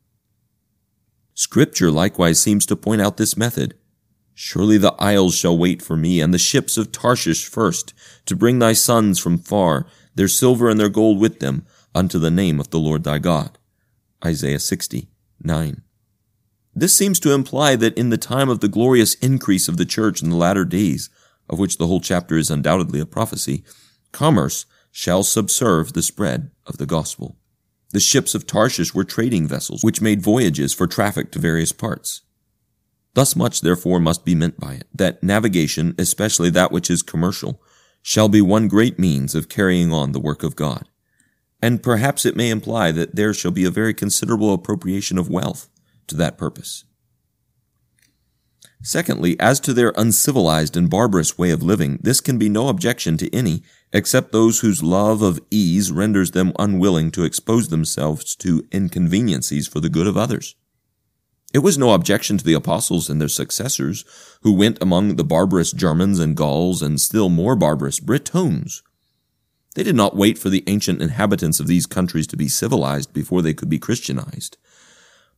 Speaker 1: Scripture likewise seems to point out this method. Surely the isles shall wait for me, and the ships of Tarshish first, to bring thy sons from far, their silver and their gold with them, unto the name of the Lord thy God. Isaiah 60, 9. This seems to imply that in the time of the glorious increase of the church in the latter days, of which the whole chapter is undoubtedly a prophecy, commerce shall subserve the spread of the gospel. The ships of Tarshish were trading vessels, which made voyages for traffic to various parts. Thus much therefore must be meant by it, that navigation, especially that which is commercial, shall be one great means of carrying on the work of God. And perhaps it may imply that there shall be a very considerable appropriation of wealth to that purpose. Secondly, as to their uncivilized and barbarous way of living, this can be no objection to any, except those whose love of ease renders them unwilling to expose themselves to inconveniencies for the good of others. It was no objection to the apostles and their successors, who went among the barbarous Germans and Gauls and still more barbarous Britons. They did not wait for the ancient inhabitants of these countries to be civilized before they could be Christianized,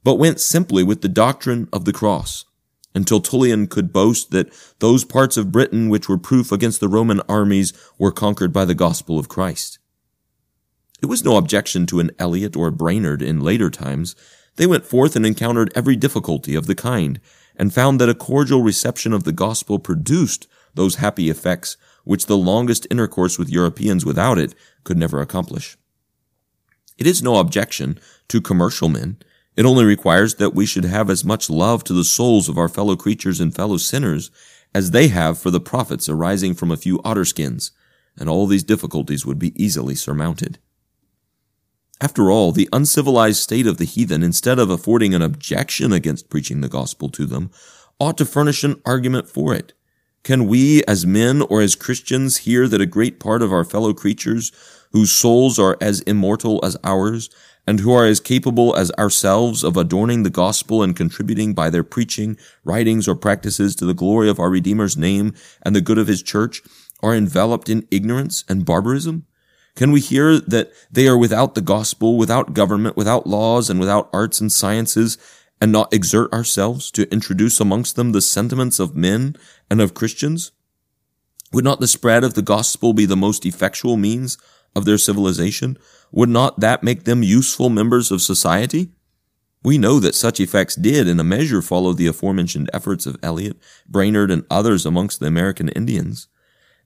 Speaker 1: but went simply with the doctrine of the cross until Tertullian could boast that those parts of Britain which were proof against the Roman armies were conquered by the gospel of Christ. It was no objection to an Eliot or a Brainerd in later times. They went forth and encountered every difficulty of the kind, and found that a cordial reception of the gospel produced those happy effects which the longest intercourse with Europeans without it could never accomplish. It is no objection to commercial men it only requires that we should have as much love to the souls of our fellow creatures and fellow sinners as they have for the profits arising from a few otter skins, and all these difficulties would be easily surmounted. After all, the uncivilized state of the heathen, instead of affording an objection against preaching the gospel to them, ought to furnish an argument for it. Can we as men or as Christians hear that a great part of our fellow creatures, whose souls are as immortal as ours, and who are as capable as ourselves of adorning the gospel and contributing by their preaching, writings, or practices to the glory of our Redeemer's name and the good of his church, are enveloped in ignorance and barbarism? Can we hear that they are without the gospel, without government, without laws, and without arts and sciences, and not exert ourselves to introduce amongst them the sentiments of men and of Christians? Would not the spread of the gospel be the most effectual means of their civilization? Would not that make them useful members of society? We know that such effects did in a measure follow the aforementioned efforts of Eliot, Brainerd, and others amongst the American Indians.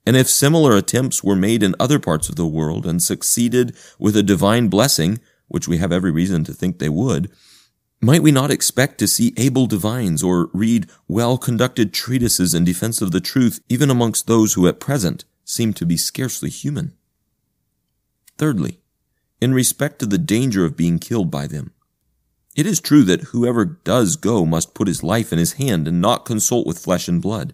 Speaker 1: And if similar attempts were made in other parts of the world and succeeded with a divine blessing, which we have every reason to think they would, might we not expect to see able divines or read well conducted treatises in defense of the truth even amongst those who at present seem to be scarcely human? Thirdly, in respect to the danger of being killed by them. It is true that whoever does go must put his life in his hand and not consult with flesh and blood.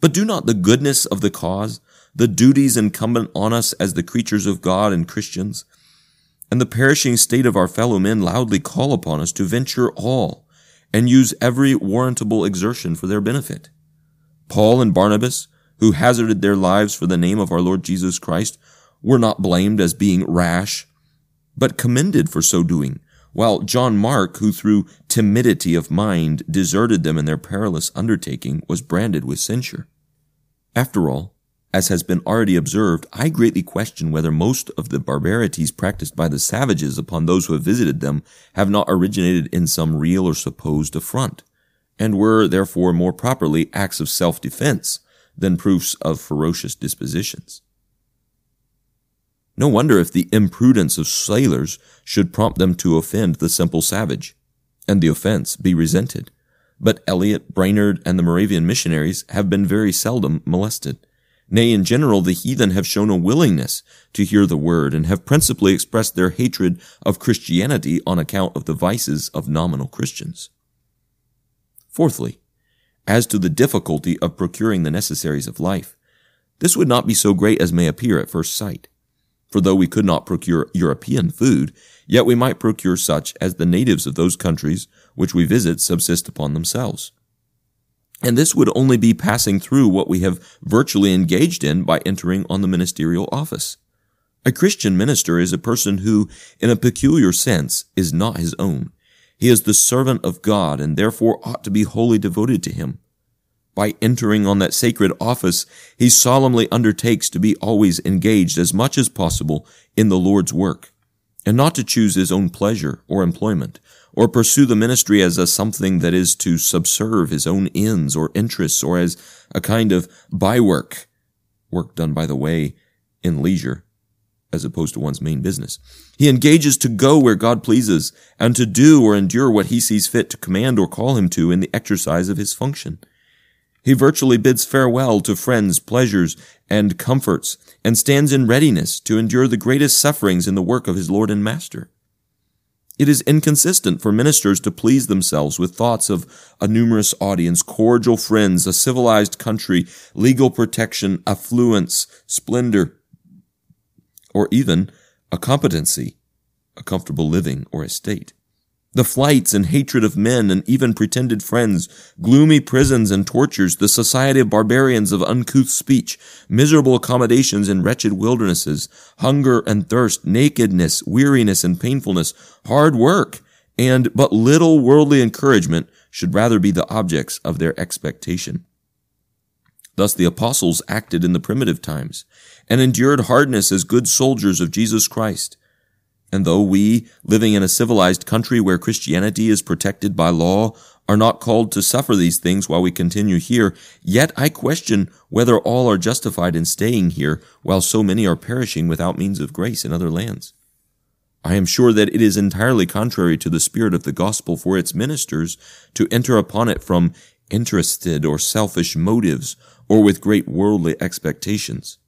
Speaker 1: But do not the goodness of the cause, the duties incumbent on us as the creatures of God and Christians, and the perishing state of our fellow men loudly call upon us to venture all and use every warrantable exertion for their benefit. Paul and Barnabas, who hazarded their lives for the name of our Lord Jesus Christ, were not blamed as being rash, but commended for so doing, while John Mark, who through timidity of mind deserted them in their perilous undertaking, was branded with censure. After all, as has been already observed, I greatly question whether most of the barbarities practiced by the savages upon those who have visited them have not originated in some real or supposed affront, and were therefore more properly acts of self-defense than proofs of ferocious dispositions. No wonder if the imprudence of sailors should prompt them to offend the simple savage, and the offense be resented. But Eliot, Brainerd, and the Moravian missionaries have been very seldom molested. Nay, in general, the heathen have shown a willingness to hear the word and have principally expressed their hatred of Christianity on account of the vices of nominal Christians. Fourthly, as to the difficulty of procuring the necessaries of life, this would not be so great as may appear at first sight. For though we could not procure European food, yet we might procure such as the natives of those countries which we visit subsist upon themselves. And this would only be passing through what we have virtually engaged in by entering on the ministerial office. A Christian minister is a person who, in a peculiar sense, is not his own. He is the servant of God and therefore ought to be wholly devoted to him. By entering on that sacred office, he solemnly undertakes to be always engaged as much as possible in the Lord's work, and not to choose his own pleasure or employment, or pursue the ministry as a something that is to subserve his own ends or interests or as a kind of bywork, work done by the way in leisure, as opposed to one's main business. He engages to go where God pleases and to do or endure what he sees fit to command or call him to in the exercise of his function. He virtually bids farewell to friends, pleasures, and comforts, and stands in readiness to endure the greatest sufferings in the work of his Lord and Master. It is inconsistent for ministers to please themselves with thoughts of a numerous audience, cordial friends, a civilized country, legal protection, affluence, splendor, or even a competency, a comfortable living or estate. The flights and hatred of men and even pretended friends, gloomy prisons and tortures, the society of barbarians of uncouth speech, miserable accommodations in wretched wildernesses, hunger and thirst, nakedness, weariness and painfulness, hard work, and but little worldly encouragement should rather be the objects of their expectation. Thus the apostles acted in the primitive times, and endured hardness as good soldiers of Jesus Christ. And though we, living in a civilized country where Christianity is protected by law, are not called to suffer these things while we continue here, yet I question whether all are justified in staying here while so many are perishing without means of grace in other lands. I am sure that it is entirely contrary to the spirit of the gospel for its ministers to enter upon it from interested or selfish motives or with great worldly expectations.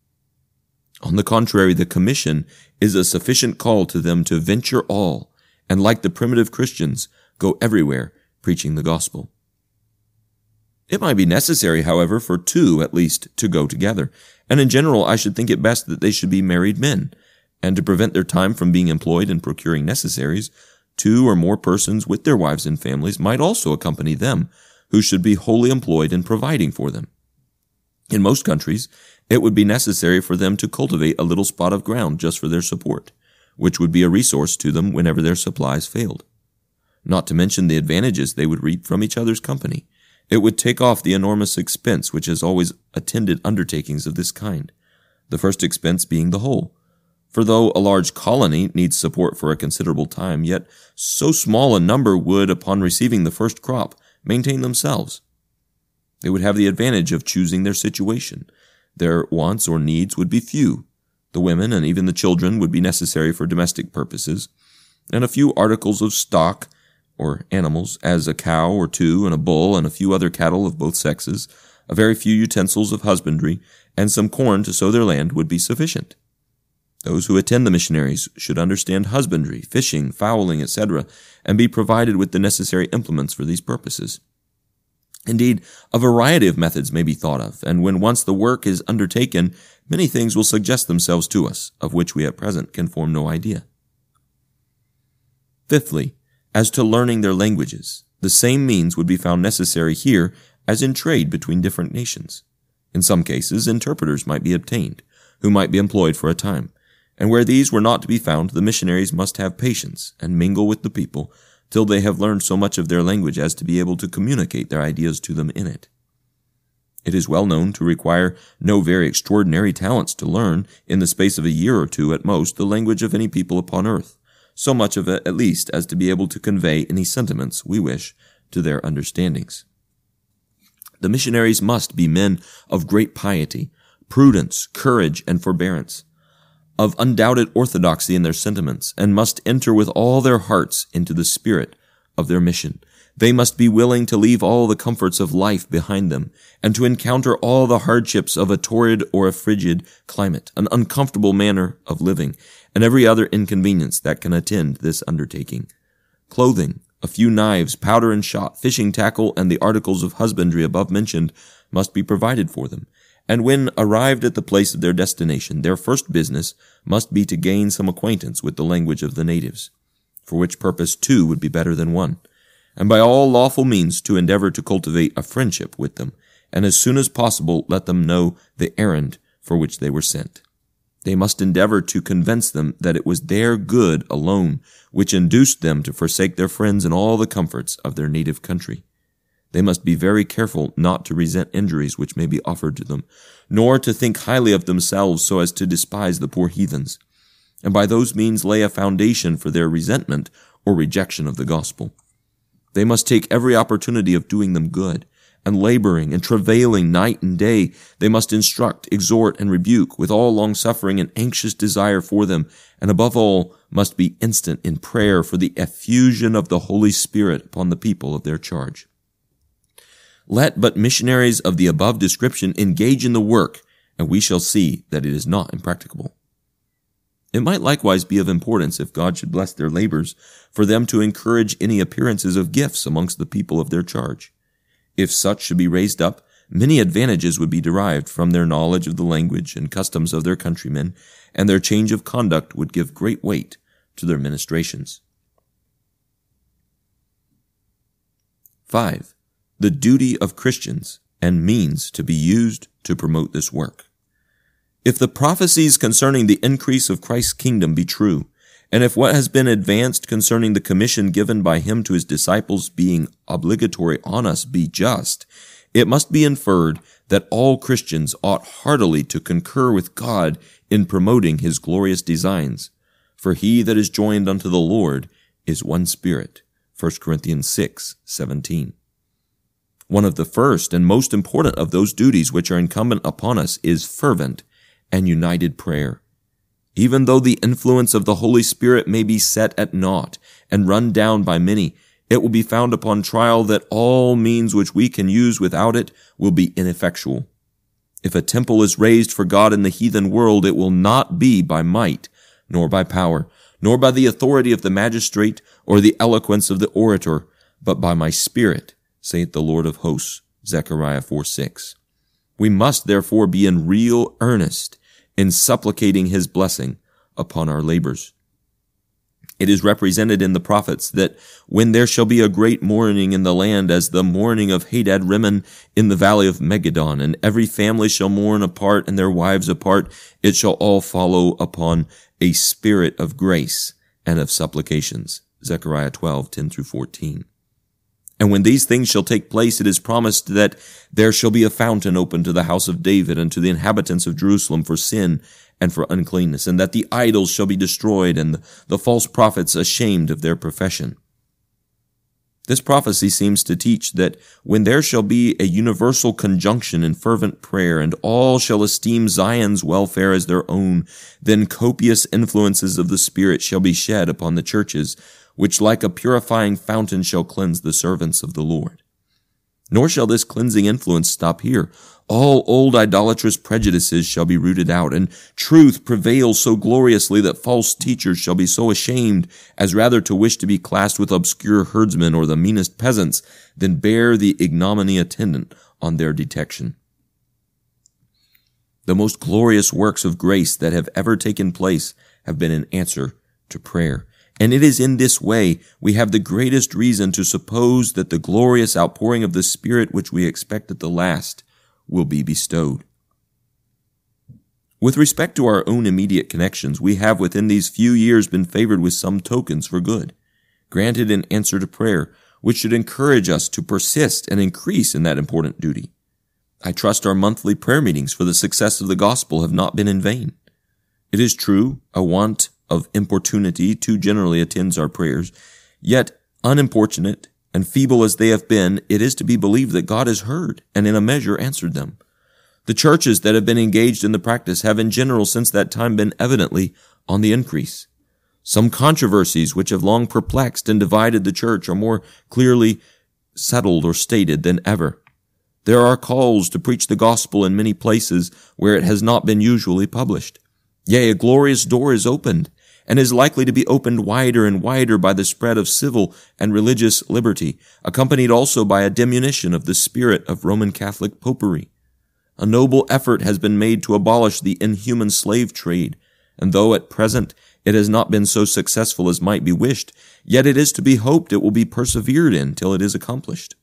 Speaker 1: On the contrary, the commission is a sufficient call to them to venture all, and like the primitive Christians, go everywhere preaching the gospel. It might be necessary, however, for two at least to go together, and in general I should think it best that they should be married men, and to prevent their time from being employed in procuring necessaries, two or more persons with their wives and families might also accompany them, who should be wholly employed in providing for them. In most countries, it would be necessary for them to cultivate a little spot of ground just for their support, which would be a resource to them whenever their supplies failed. Not to mention the advantages they would reap from each other's company. It would take off the enormous expense which has always attended undertakings of this kind, the first expense being the whole. For though a large colony needs support for a considerable time, yet so small a number would, upon receiving the first crop, maintain themselves. They would have the advantage of choosing their situation. Their wants or needs would be few. The women and even the children would be necessary for domestic purposes, and a few articles of stock or animals, as a cow or two and a bull and a few other cattle of both sexes, a very few utensils of husbandry, and some corn to sow their land would be sufficient. Those who attend the missionaries should understand husbandry, fishing, fowling, etc., and be provided with the necessary implements for these purposes. Indeed, a variety of methods may be thought of, and when once the work is undertaken, many things will suggest themselves to us, of which we at present can form no idea. Fifthly, as to learning their languages, the same means would be found necessary here as in trade between different nations. In some cases, interpreters might be obtained, who might be employed for a time, and where these were not to be found, the missionaries must have patience and mingle with the people till they have learned so much of their language as to be able to communicate their ideas to them in it. It is well known to require no very extraordinary talents to learn, in the space of a year or two at most, the language of any people upon earth, so much of it at least as to be able to convey any sentiments we wish to their understandings. The missionaries must be men of great piety, prudence, courage, and forbearance of undoubted orthodoxy in their sentiments, and must enter with all their hearts into the spirit of their mission. They must be willing to leave all the comforts of life behind them, and to encounter all the hardships of a torrid or a frigid climate, an uncomfortable manner of living, and every other inconvenience that can attend this undertaking. Clothing, a few knives, powder and shot, fishing tackle, and the articles of husbandry above mentioned must be provided for them, and when arrived at the place of their destination, their first business must be to gain some acquaintance with the language of the natives, for which purpose two would be better than one, and by all lawful means to endeavor to cultivate a friendship with them, and as soon as possible let them know the errand for which they were sent. They must endeavor to convince them that it was their good alone which induced them to forsake their friends and all the comforts of their native country. They must be very careful not to resent injuries which may be offered to them, nor to think highly of themselves so as to despise the poor heathens, and by those means lay a foundation for their resentment or rejection of the gospel. They must take every opportunity of doing them good, and laboring and travailing night and day, they must instruct, exhort, and rebuke with all longsuffering and anxious desire for them, and above all, must be instant in prayer for the effusion of the Holy Spirit upon the people of their charge. Let but missionaries of the above description engage in the work, and we shall see that it is not impracticable. It might likewise be of importance, if God should bless their labors, for them to encourage any appearances of gifts amongst the people of their charge. If such should be raised up, many advantages would be derived from their knowledge of the language and customs of their countrymen, and their change of conduct would give great weight to their ministrations. 5 the duty of Christians and means to be used to promote this work. If the prophecies concerning the increase of Christ's kingdom be true, and if what has been advanced concerning the commission given by him to his disciples being obligatory on us be just, it must be inferred that all Christians ought heartily to concur with God in promoting his glorious designs. For he that is joined unto the Lord is one spirit. 1 Corinthians 6, 17. One of the first and most important of those duties which are incumbent upon us is fervent and united prayer. Even though the influence of the Holy Spirit may be set at naught and run down by many, it will be found upon trial that all means which we can use without it will be ineffectual. If a temple is raised for God in the heathen world, it will not be by might, nor by power, nor by the authority of the magistrate or the eloquence of the orator, but by my spirit, saith the Lord of hosts. Zechariah 4 6. We must therefore be in real earnest in supplicating his blessing upon our labors. It is represented in the prophets that when there shall be a great mourning in the land as the mourning of Hadad Rimmon in the valley of Megiddon, and every family shall mourn apart and their wives apart, it shall all follow upon a spirit of grace and of supplications. Zechariah 12, 10 through 14. And when these things shall take place, it is promised that there shall be a fountain open to the house of David and to the inhabitants of Jerusalem for sin and for uncleanness, and that the idols shall be destroyed and the false prophets ashamed of their profession. This prophecy seems to teach that when there shall be a universal conjunction in fervent prayer, and all shall esteem Zion's welfare as their own, then copious influences of the Spirit shall be shed upon the churches, which like a purifying fountain shall cleanse the servants of the Lord. Nor shall this cleansing influence stop here. All old idolatrous prejudices shall be rooted out, and truth prevail so gloriously that false teachers shall be so ashamed as rather to wish to be classed with obscure herdsmen or the meanest peasants than bear the ignominy attendant on their detection. The most glorious works of grace that have ever taken place have been in answer to prayer. And it is in this way we have the greatest reason to suppose that the glorious outpouring of the Spirit which we expect at the last will be bestowed. With respect to our own immediate connections, we have within these few years been favored with some tokens for good, granted in answer to prayer, which should encourage us to persist and increase in that important duty. I trust our monthly prayer meetings for the success of the gospel have not been in vain. It is true, a want of importunity too generally attends our prayers, yet unimportunate and feeble as they have been, it is to be believed that God has heard and in a measure answered them. The churches that have been engaged in the practice have in general since that time been evidently on the increase. Some controversies which have long perplexed and divided the church are more clearly settled or stated than ever. There are calls to preach the gospel in many places where it has not been usually published. Yea, a glorious door is opened, and is likely to be opened wider and wider by the spread of civil and religious liberty, accompanied also by a diminution of the spirit of Roman Catholic popery. A noble effort has been made to abolish the inhuman slave trade, and though at present it has not been so successful as might be wished, yet it is to be hoped it will be persevered in till it is accomplished.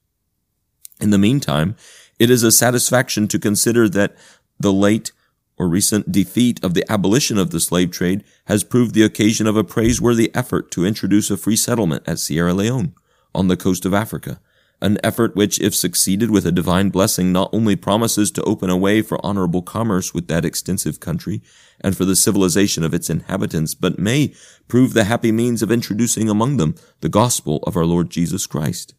Speaker 1: In the meantime, it is a satisfaction to consider that the late or recent defeat of the abolition of the slave trade has proved the occasion of a praiseworthy effort to introduce a free settlement at Sierra Leone, on the coast of Africa, an effort which, if succeeded with a divine blessing, not only promises to open a way for honorable commerce with that extensive country and for the civilization of its inhabitants, but may prove the happy means of introducing among them the gospel of our Lord Jesus Christ.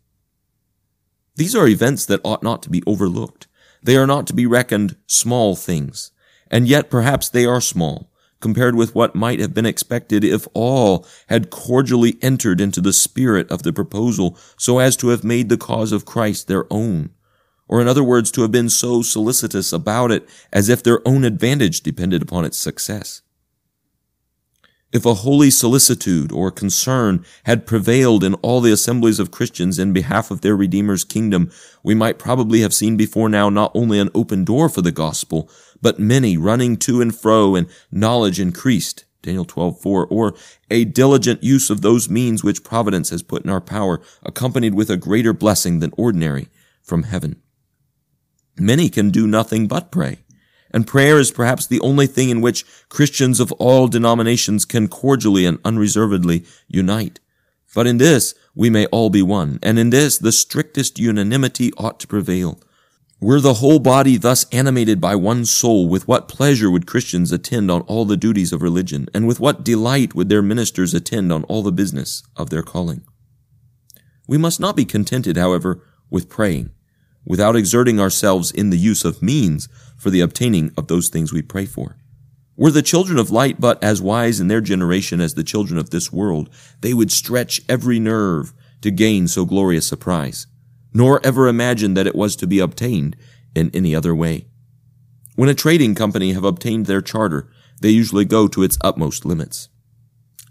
Speaker 1: These are events that ought not to be overlooked. They are not to be reckoned small things and yet perhaps they are small compared with what might have been expected if all had cordially entered into the spirit of the proposal so as to have made the cause of Christ their own, or in other words, to have been so solicitous about it as if their own advantage depended upon its success. If a holy solicitude or concern had prevailed in all the assemblies of Christians in behalf of their Redeemer's kingdom, we might probably have seen before now not only an open door for the gospel, but many running to and fro and knowledge increased. Daniel 12:4 or a diligent use of those means which providence has put in our power accompanied with a greater blessing than ordinary from heaven. Many can do nothing but pray and prayer is perhaps the only thing in which Christians of all denominations can cordially and unreservedly unite. But in this we may all be one, and in this the strictest unanimity ought to prevail. Were the whole body thus animated by one soul, with what pleasure would Christians attend on all the duties of religion, and with what delight would their ministers attend on all the business of their calling? We must not be contented, however, with praying without exerting ourselves in the use of means for the obtaining of those things we pray for. Were the children of light but as wise in their generation as the children of this world, they would stretch every nerve to gain so glorious a prize, nor ever imagine that it was to be obtained in any other way. When a trading company have obtained their charter, they usually go to its utmost limits.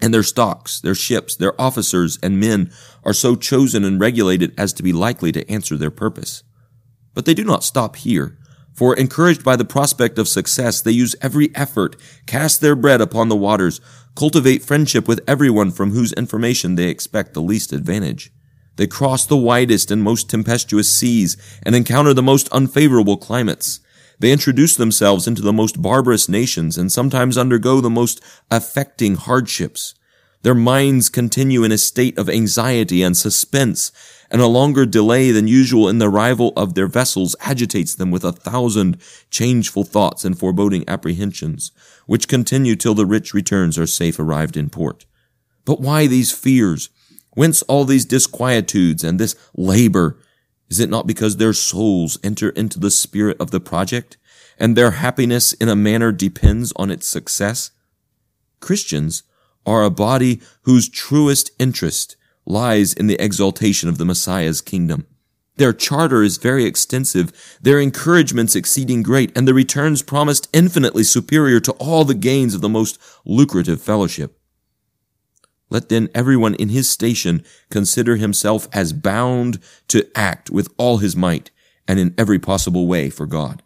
Speaker 1: And their stocks, their ships, their officers and men are so chosen and regulated as to be likely to answer their purpose. But they do not stop here. For encouraged by the prospect of success, they use every effort, cast their bread upon the waters, cultivate friendship with everyone from whose information they expect the least advantage. They cross the widest and most tempestuous seas and encounter the most unfavorable climates. They introduce themselves into the most barbarous nations and sometimes undergo the most affecting hardships. Their minds continue in a state of anxiety and suspense, and a longer delay than usual in the arrival of their vessels agitates them with a thousand changeful thoughts and foreboding apprehensions, which continue till the rich returns are safe arrived in port. But why these fears? Whence all these disquietudes and this labor? Is it not because their souls enter into the spirit of the project, and their happiness in a manner depends on its success? Christians are a body whose truest interest lies in the exaltation of the Messiah's kingdom. Their charter is very extensive, their encouragements exceeding great, and the returns promised infinitely superior to all the gains of the most lucrative fellowship. Let then everyone in his station consider himself as bound to act with all his might and in every possible way for God.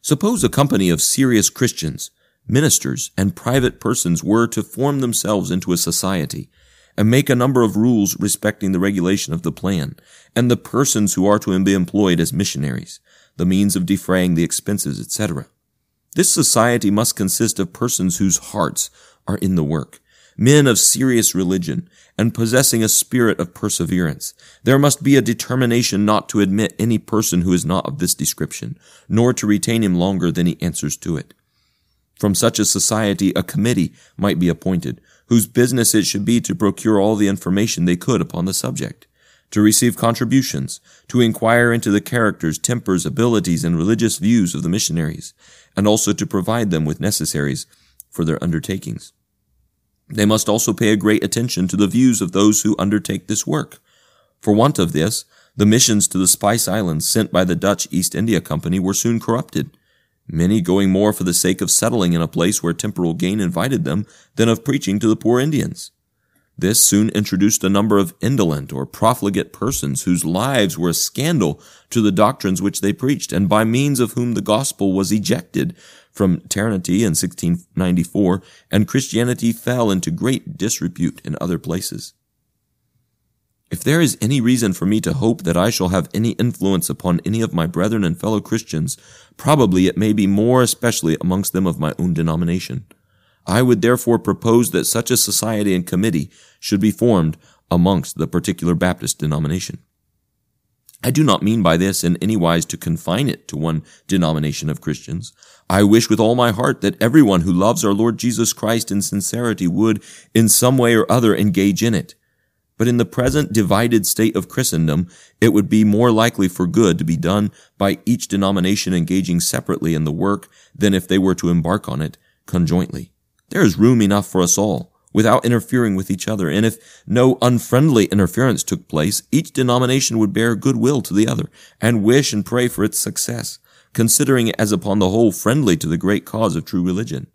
Speaker 1: Suppose a company of serious Christians ministers, and private persons were to form themselves into a society and make a number of rules respecting the regulation of the plan and the persons who are to be employed as missionaries, the means of defraying the expenses, etc. This society must consist of persons whose hearts are in the work, men of serious religion, and possessing a spirit of perseverance. There must be a determination not to admit any person who is not of this description, nor to retain him longer than he answers to it. From such a society, a committee might be appointed, whose business it should be to procure all the information they could upon the subject, to receive contributions, to inquire into the characters, tempers, abilities, and religious views of the missionaries, and also to provide them with necessaries for their undertakings. They must also pay a great attention to the views of those who undertake this work. For want of this, the missions to the Spice Islands sent by the Dutch East India Company were soon corrupted, many going more for the sake of settling in a place where temporal gain invited them than of preaching to the poor Indians. This soon introduced a number of indolent or profligate persons whose lives were a scandal to the doctrines which they preached, and by means of whom the gospel was ejected from Ternate in 1694, and Christianity fell into great disrepute in other places. If there is any reason for me to hope that I shall have any influence upon any of my brethren and fellow Christians, probably it may be more especially amongst them of my own denomination. I would therefore propose that such a society and committee should be formed amongst the particular Baptist denomination. I do not mean by this in any wise to confine it to one denomination of Christians. I wish with all my heart that everyone who loves our Lord Jesus Christ in sincerity would, in some way or other, engage in it. But in the present divided state of Christendom, it would be more likely for good to be done by each denomination engaging separately in the work than if they were to embark on it conjointly. There is room enough for us all, without interfering with each other, and if no unfriendly interference took place, each denomination would bear goodwill to the other, and wish and pray for its success, considering it as upon the whole friendly to the great cause of true religion.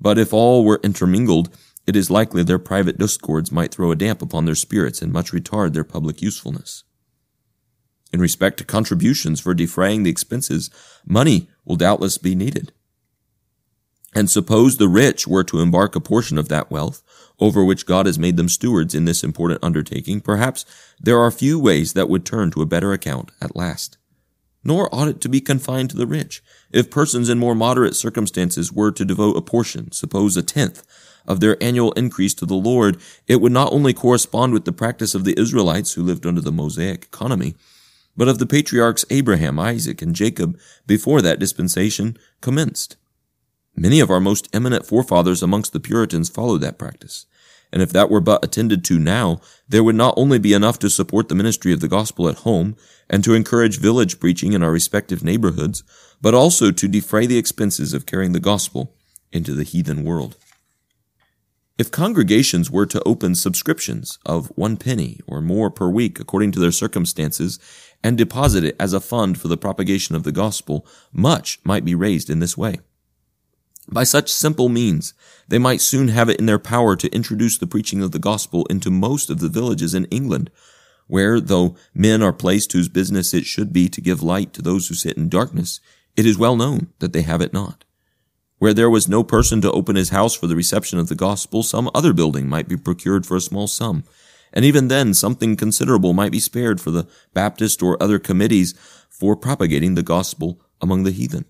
Speaker 1: But if all were intermingled, it is likely their private discords might throw a damp upon their spirits and much retard their public usefulness. In respect to contributions for defraying the expenses, money will doubtless be needed. And suppose the rich were to embark a portion of that wealth, over which God has made them stewards in this important undertaking, perhaps there are few ways that would turn to a better account at last. Nor ought it to be confined to the rich. If persons in more moderate circumstances were to devote a portion, suppose a tenth, of their annual increase to the Lord, it would not only correspond with the practice of the Israelites who lived under the Mosaic economy, but of the patriarchs Abraham, Isaac, and Jacob before that dispensation commenced. Many of our most eminent forefathers amongst the Puritans followed that practice. And if that were but attended to now, there would not only be enough to support the ministry of the gospel at home and to encourage village preaching in our respective neighborhoods, but also to defray the expenses of carrying the gospel into the heathen world. If congregations were to open subscriptions of one penny or more per week according to their circumstances and deposit it as a fund for the propagation of the gospel, much might be raised in this way. By such simple means, they might soon have it in their power to introduce the preaching of the gospel into most of the villages in England, where, though men are placed whose business it should be to give light to those who sit in darkness, it is well known that they have it not. Where there was no person to open his house for the reception of the gospel, some other building might be procured for a small sum, and even then something considerable might be spared for the Baptist or other committees for propagating the gospel among the heathen.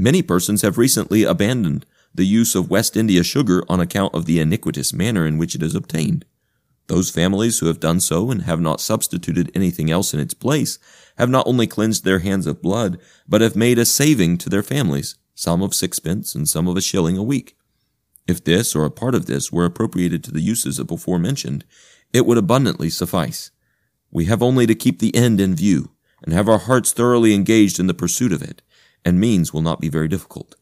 Speaker 1: Many persons have recently abandoned the use of West India sugar on account of the iniquitous manner in which it is obtained. Those families who have done so and have not substituted anything else in its place have not only cleansed their hands of blood, but have made a saving to their families, some of sixpence and some of a shilling a week. If this or a part of this were appropriated to the uses before mentioned, it would abundantly suffice. We have only to keep the end in view, and have our hearts thoroughly engaged in the pursuit of it, and means will not be very difficult.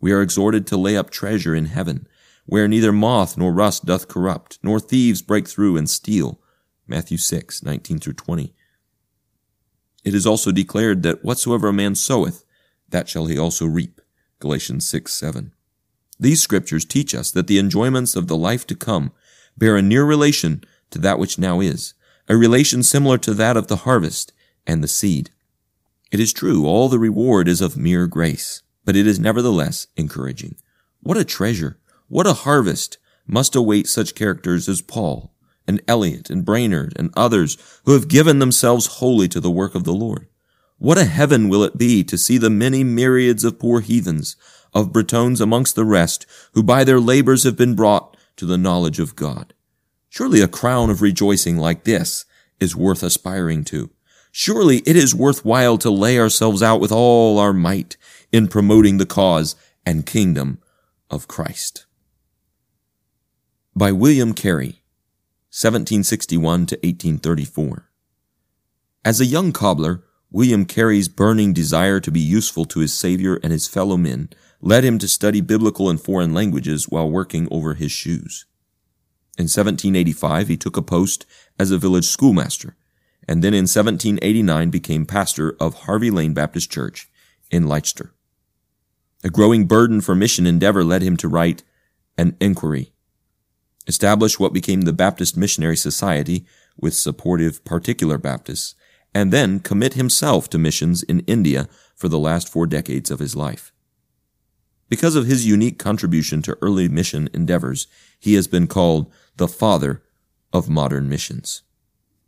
Speaker 1: We are exhorted to lay up treasure in heaven, where neither moth nor rust doth corrupt, nor thieves break through and steal. Matthew 6, 19 through 20. It is also declared that whatsoever a man soweth, that shall he also reap. Galatians 6, 7. These scriptures teach us that the enjoyments of the life to come bear a near relation to that which now is, a relation similar to that of the harvest and the seed. It is true, all the reward is of mere grace, but it is nevertheless encouraging. What a treasure what a harvest must await such characters as Paul and Eliot and Brainerd and others who have given themselves wholly to the work of the Lord. What a heaven will it be to see the many myriads of poor heathens, of Britons amongst the rest, who by their labors have been brought to the knowledge of God. Surely a crown of rejoicing like this is worth aspiring to. Surely it is worthwhile to lay ourselves out with all our might in promoting the cause and kingdom of Christ by William Carey, 1761 to 1834. As a young cobbler, William Carey's burning desire to be useful to his Savior and his fellow men led him to study biblical and foreign languages while working over his shoes. In 1785, he took a post as a village schoolmaster, and then in 1789 became pastor of Harvey Lane Baptist Church in Leicester. A growing burden for mission endeavor led him to write an inquiry establish what became the Baptist Missionary Society with supportive particular Baptists, and then commit himself to missions in India for the last four decades of his life. Because of his unique contribution to early mission endeavors, he has been called the father of modern missions.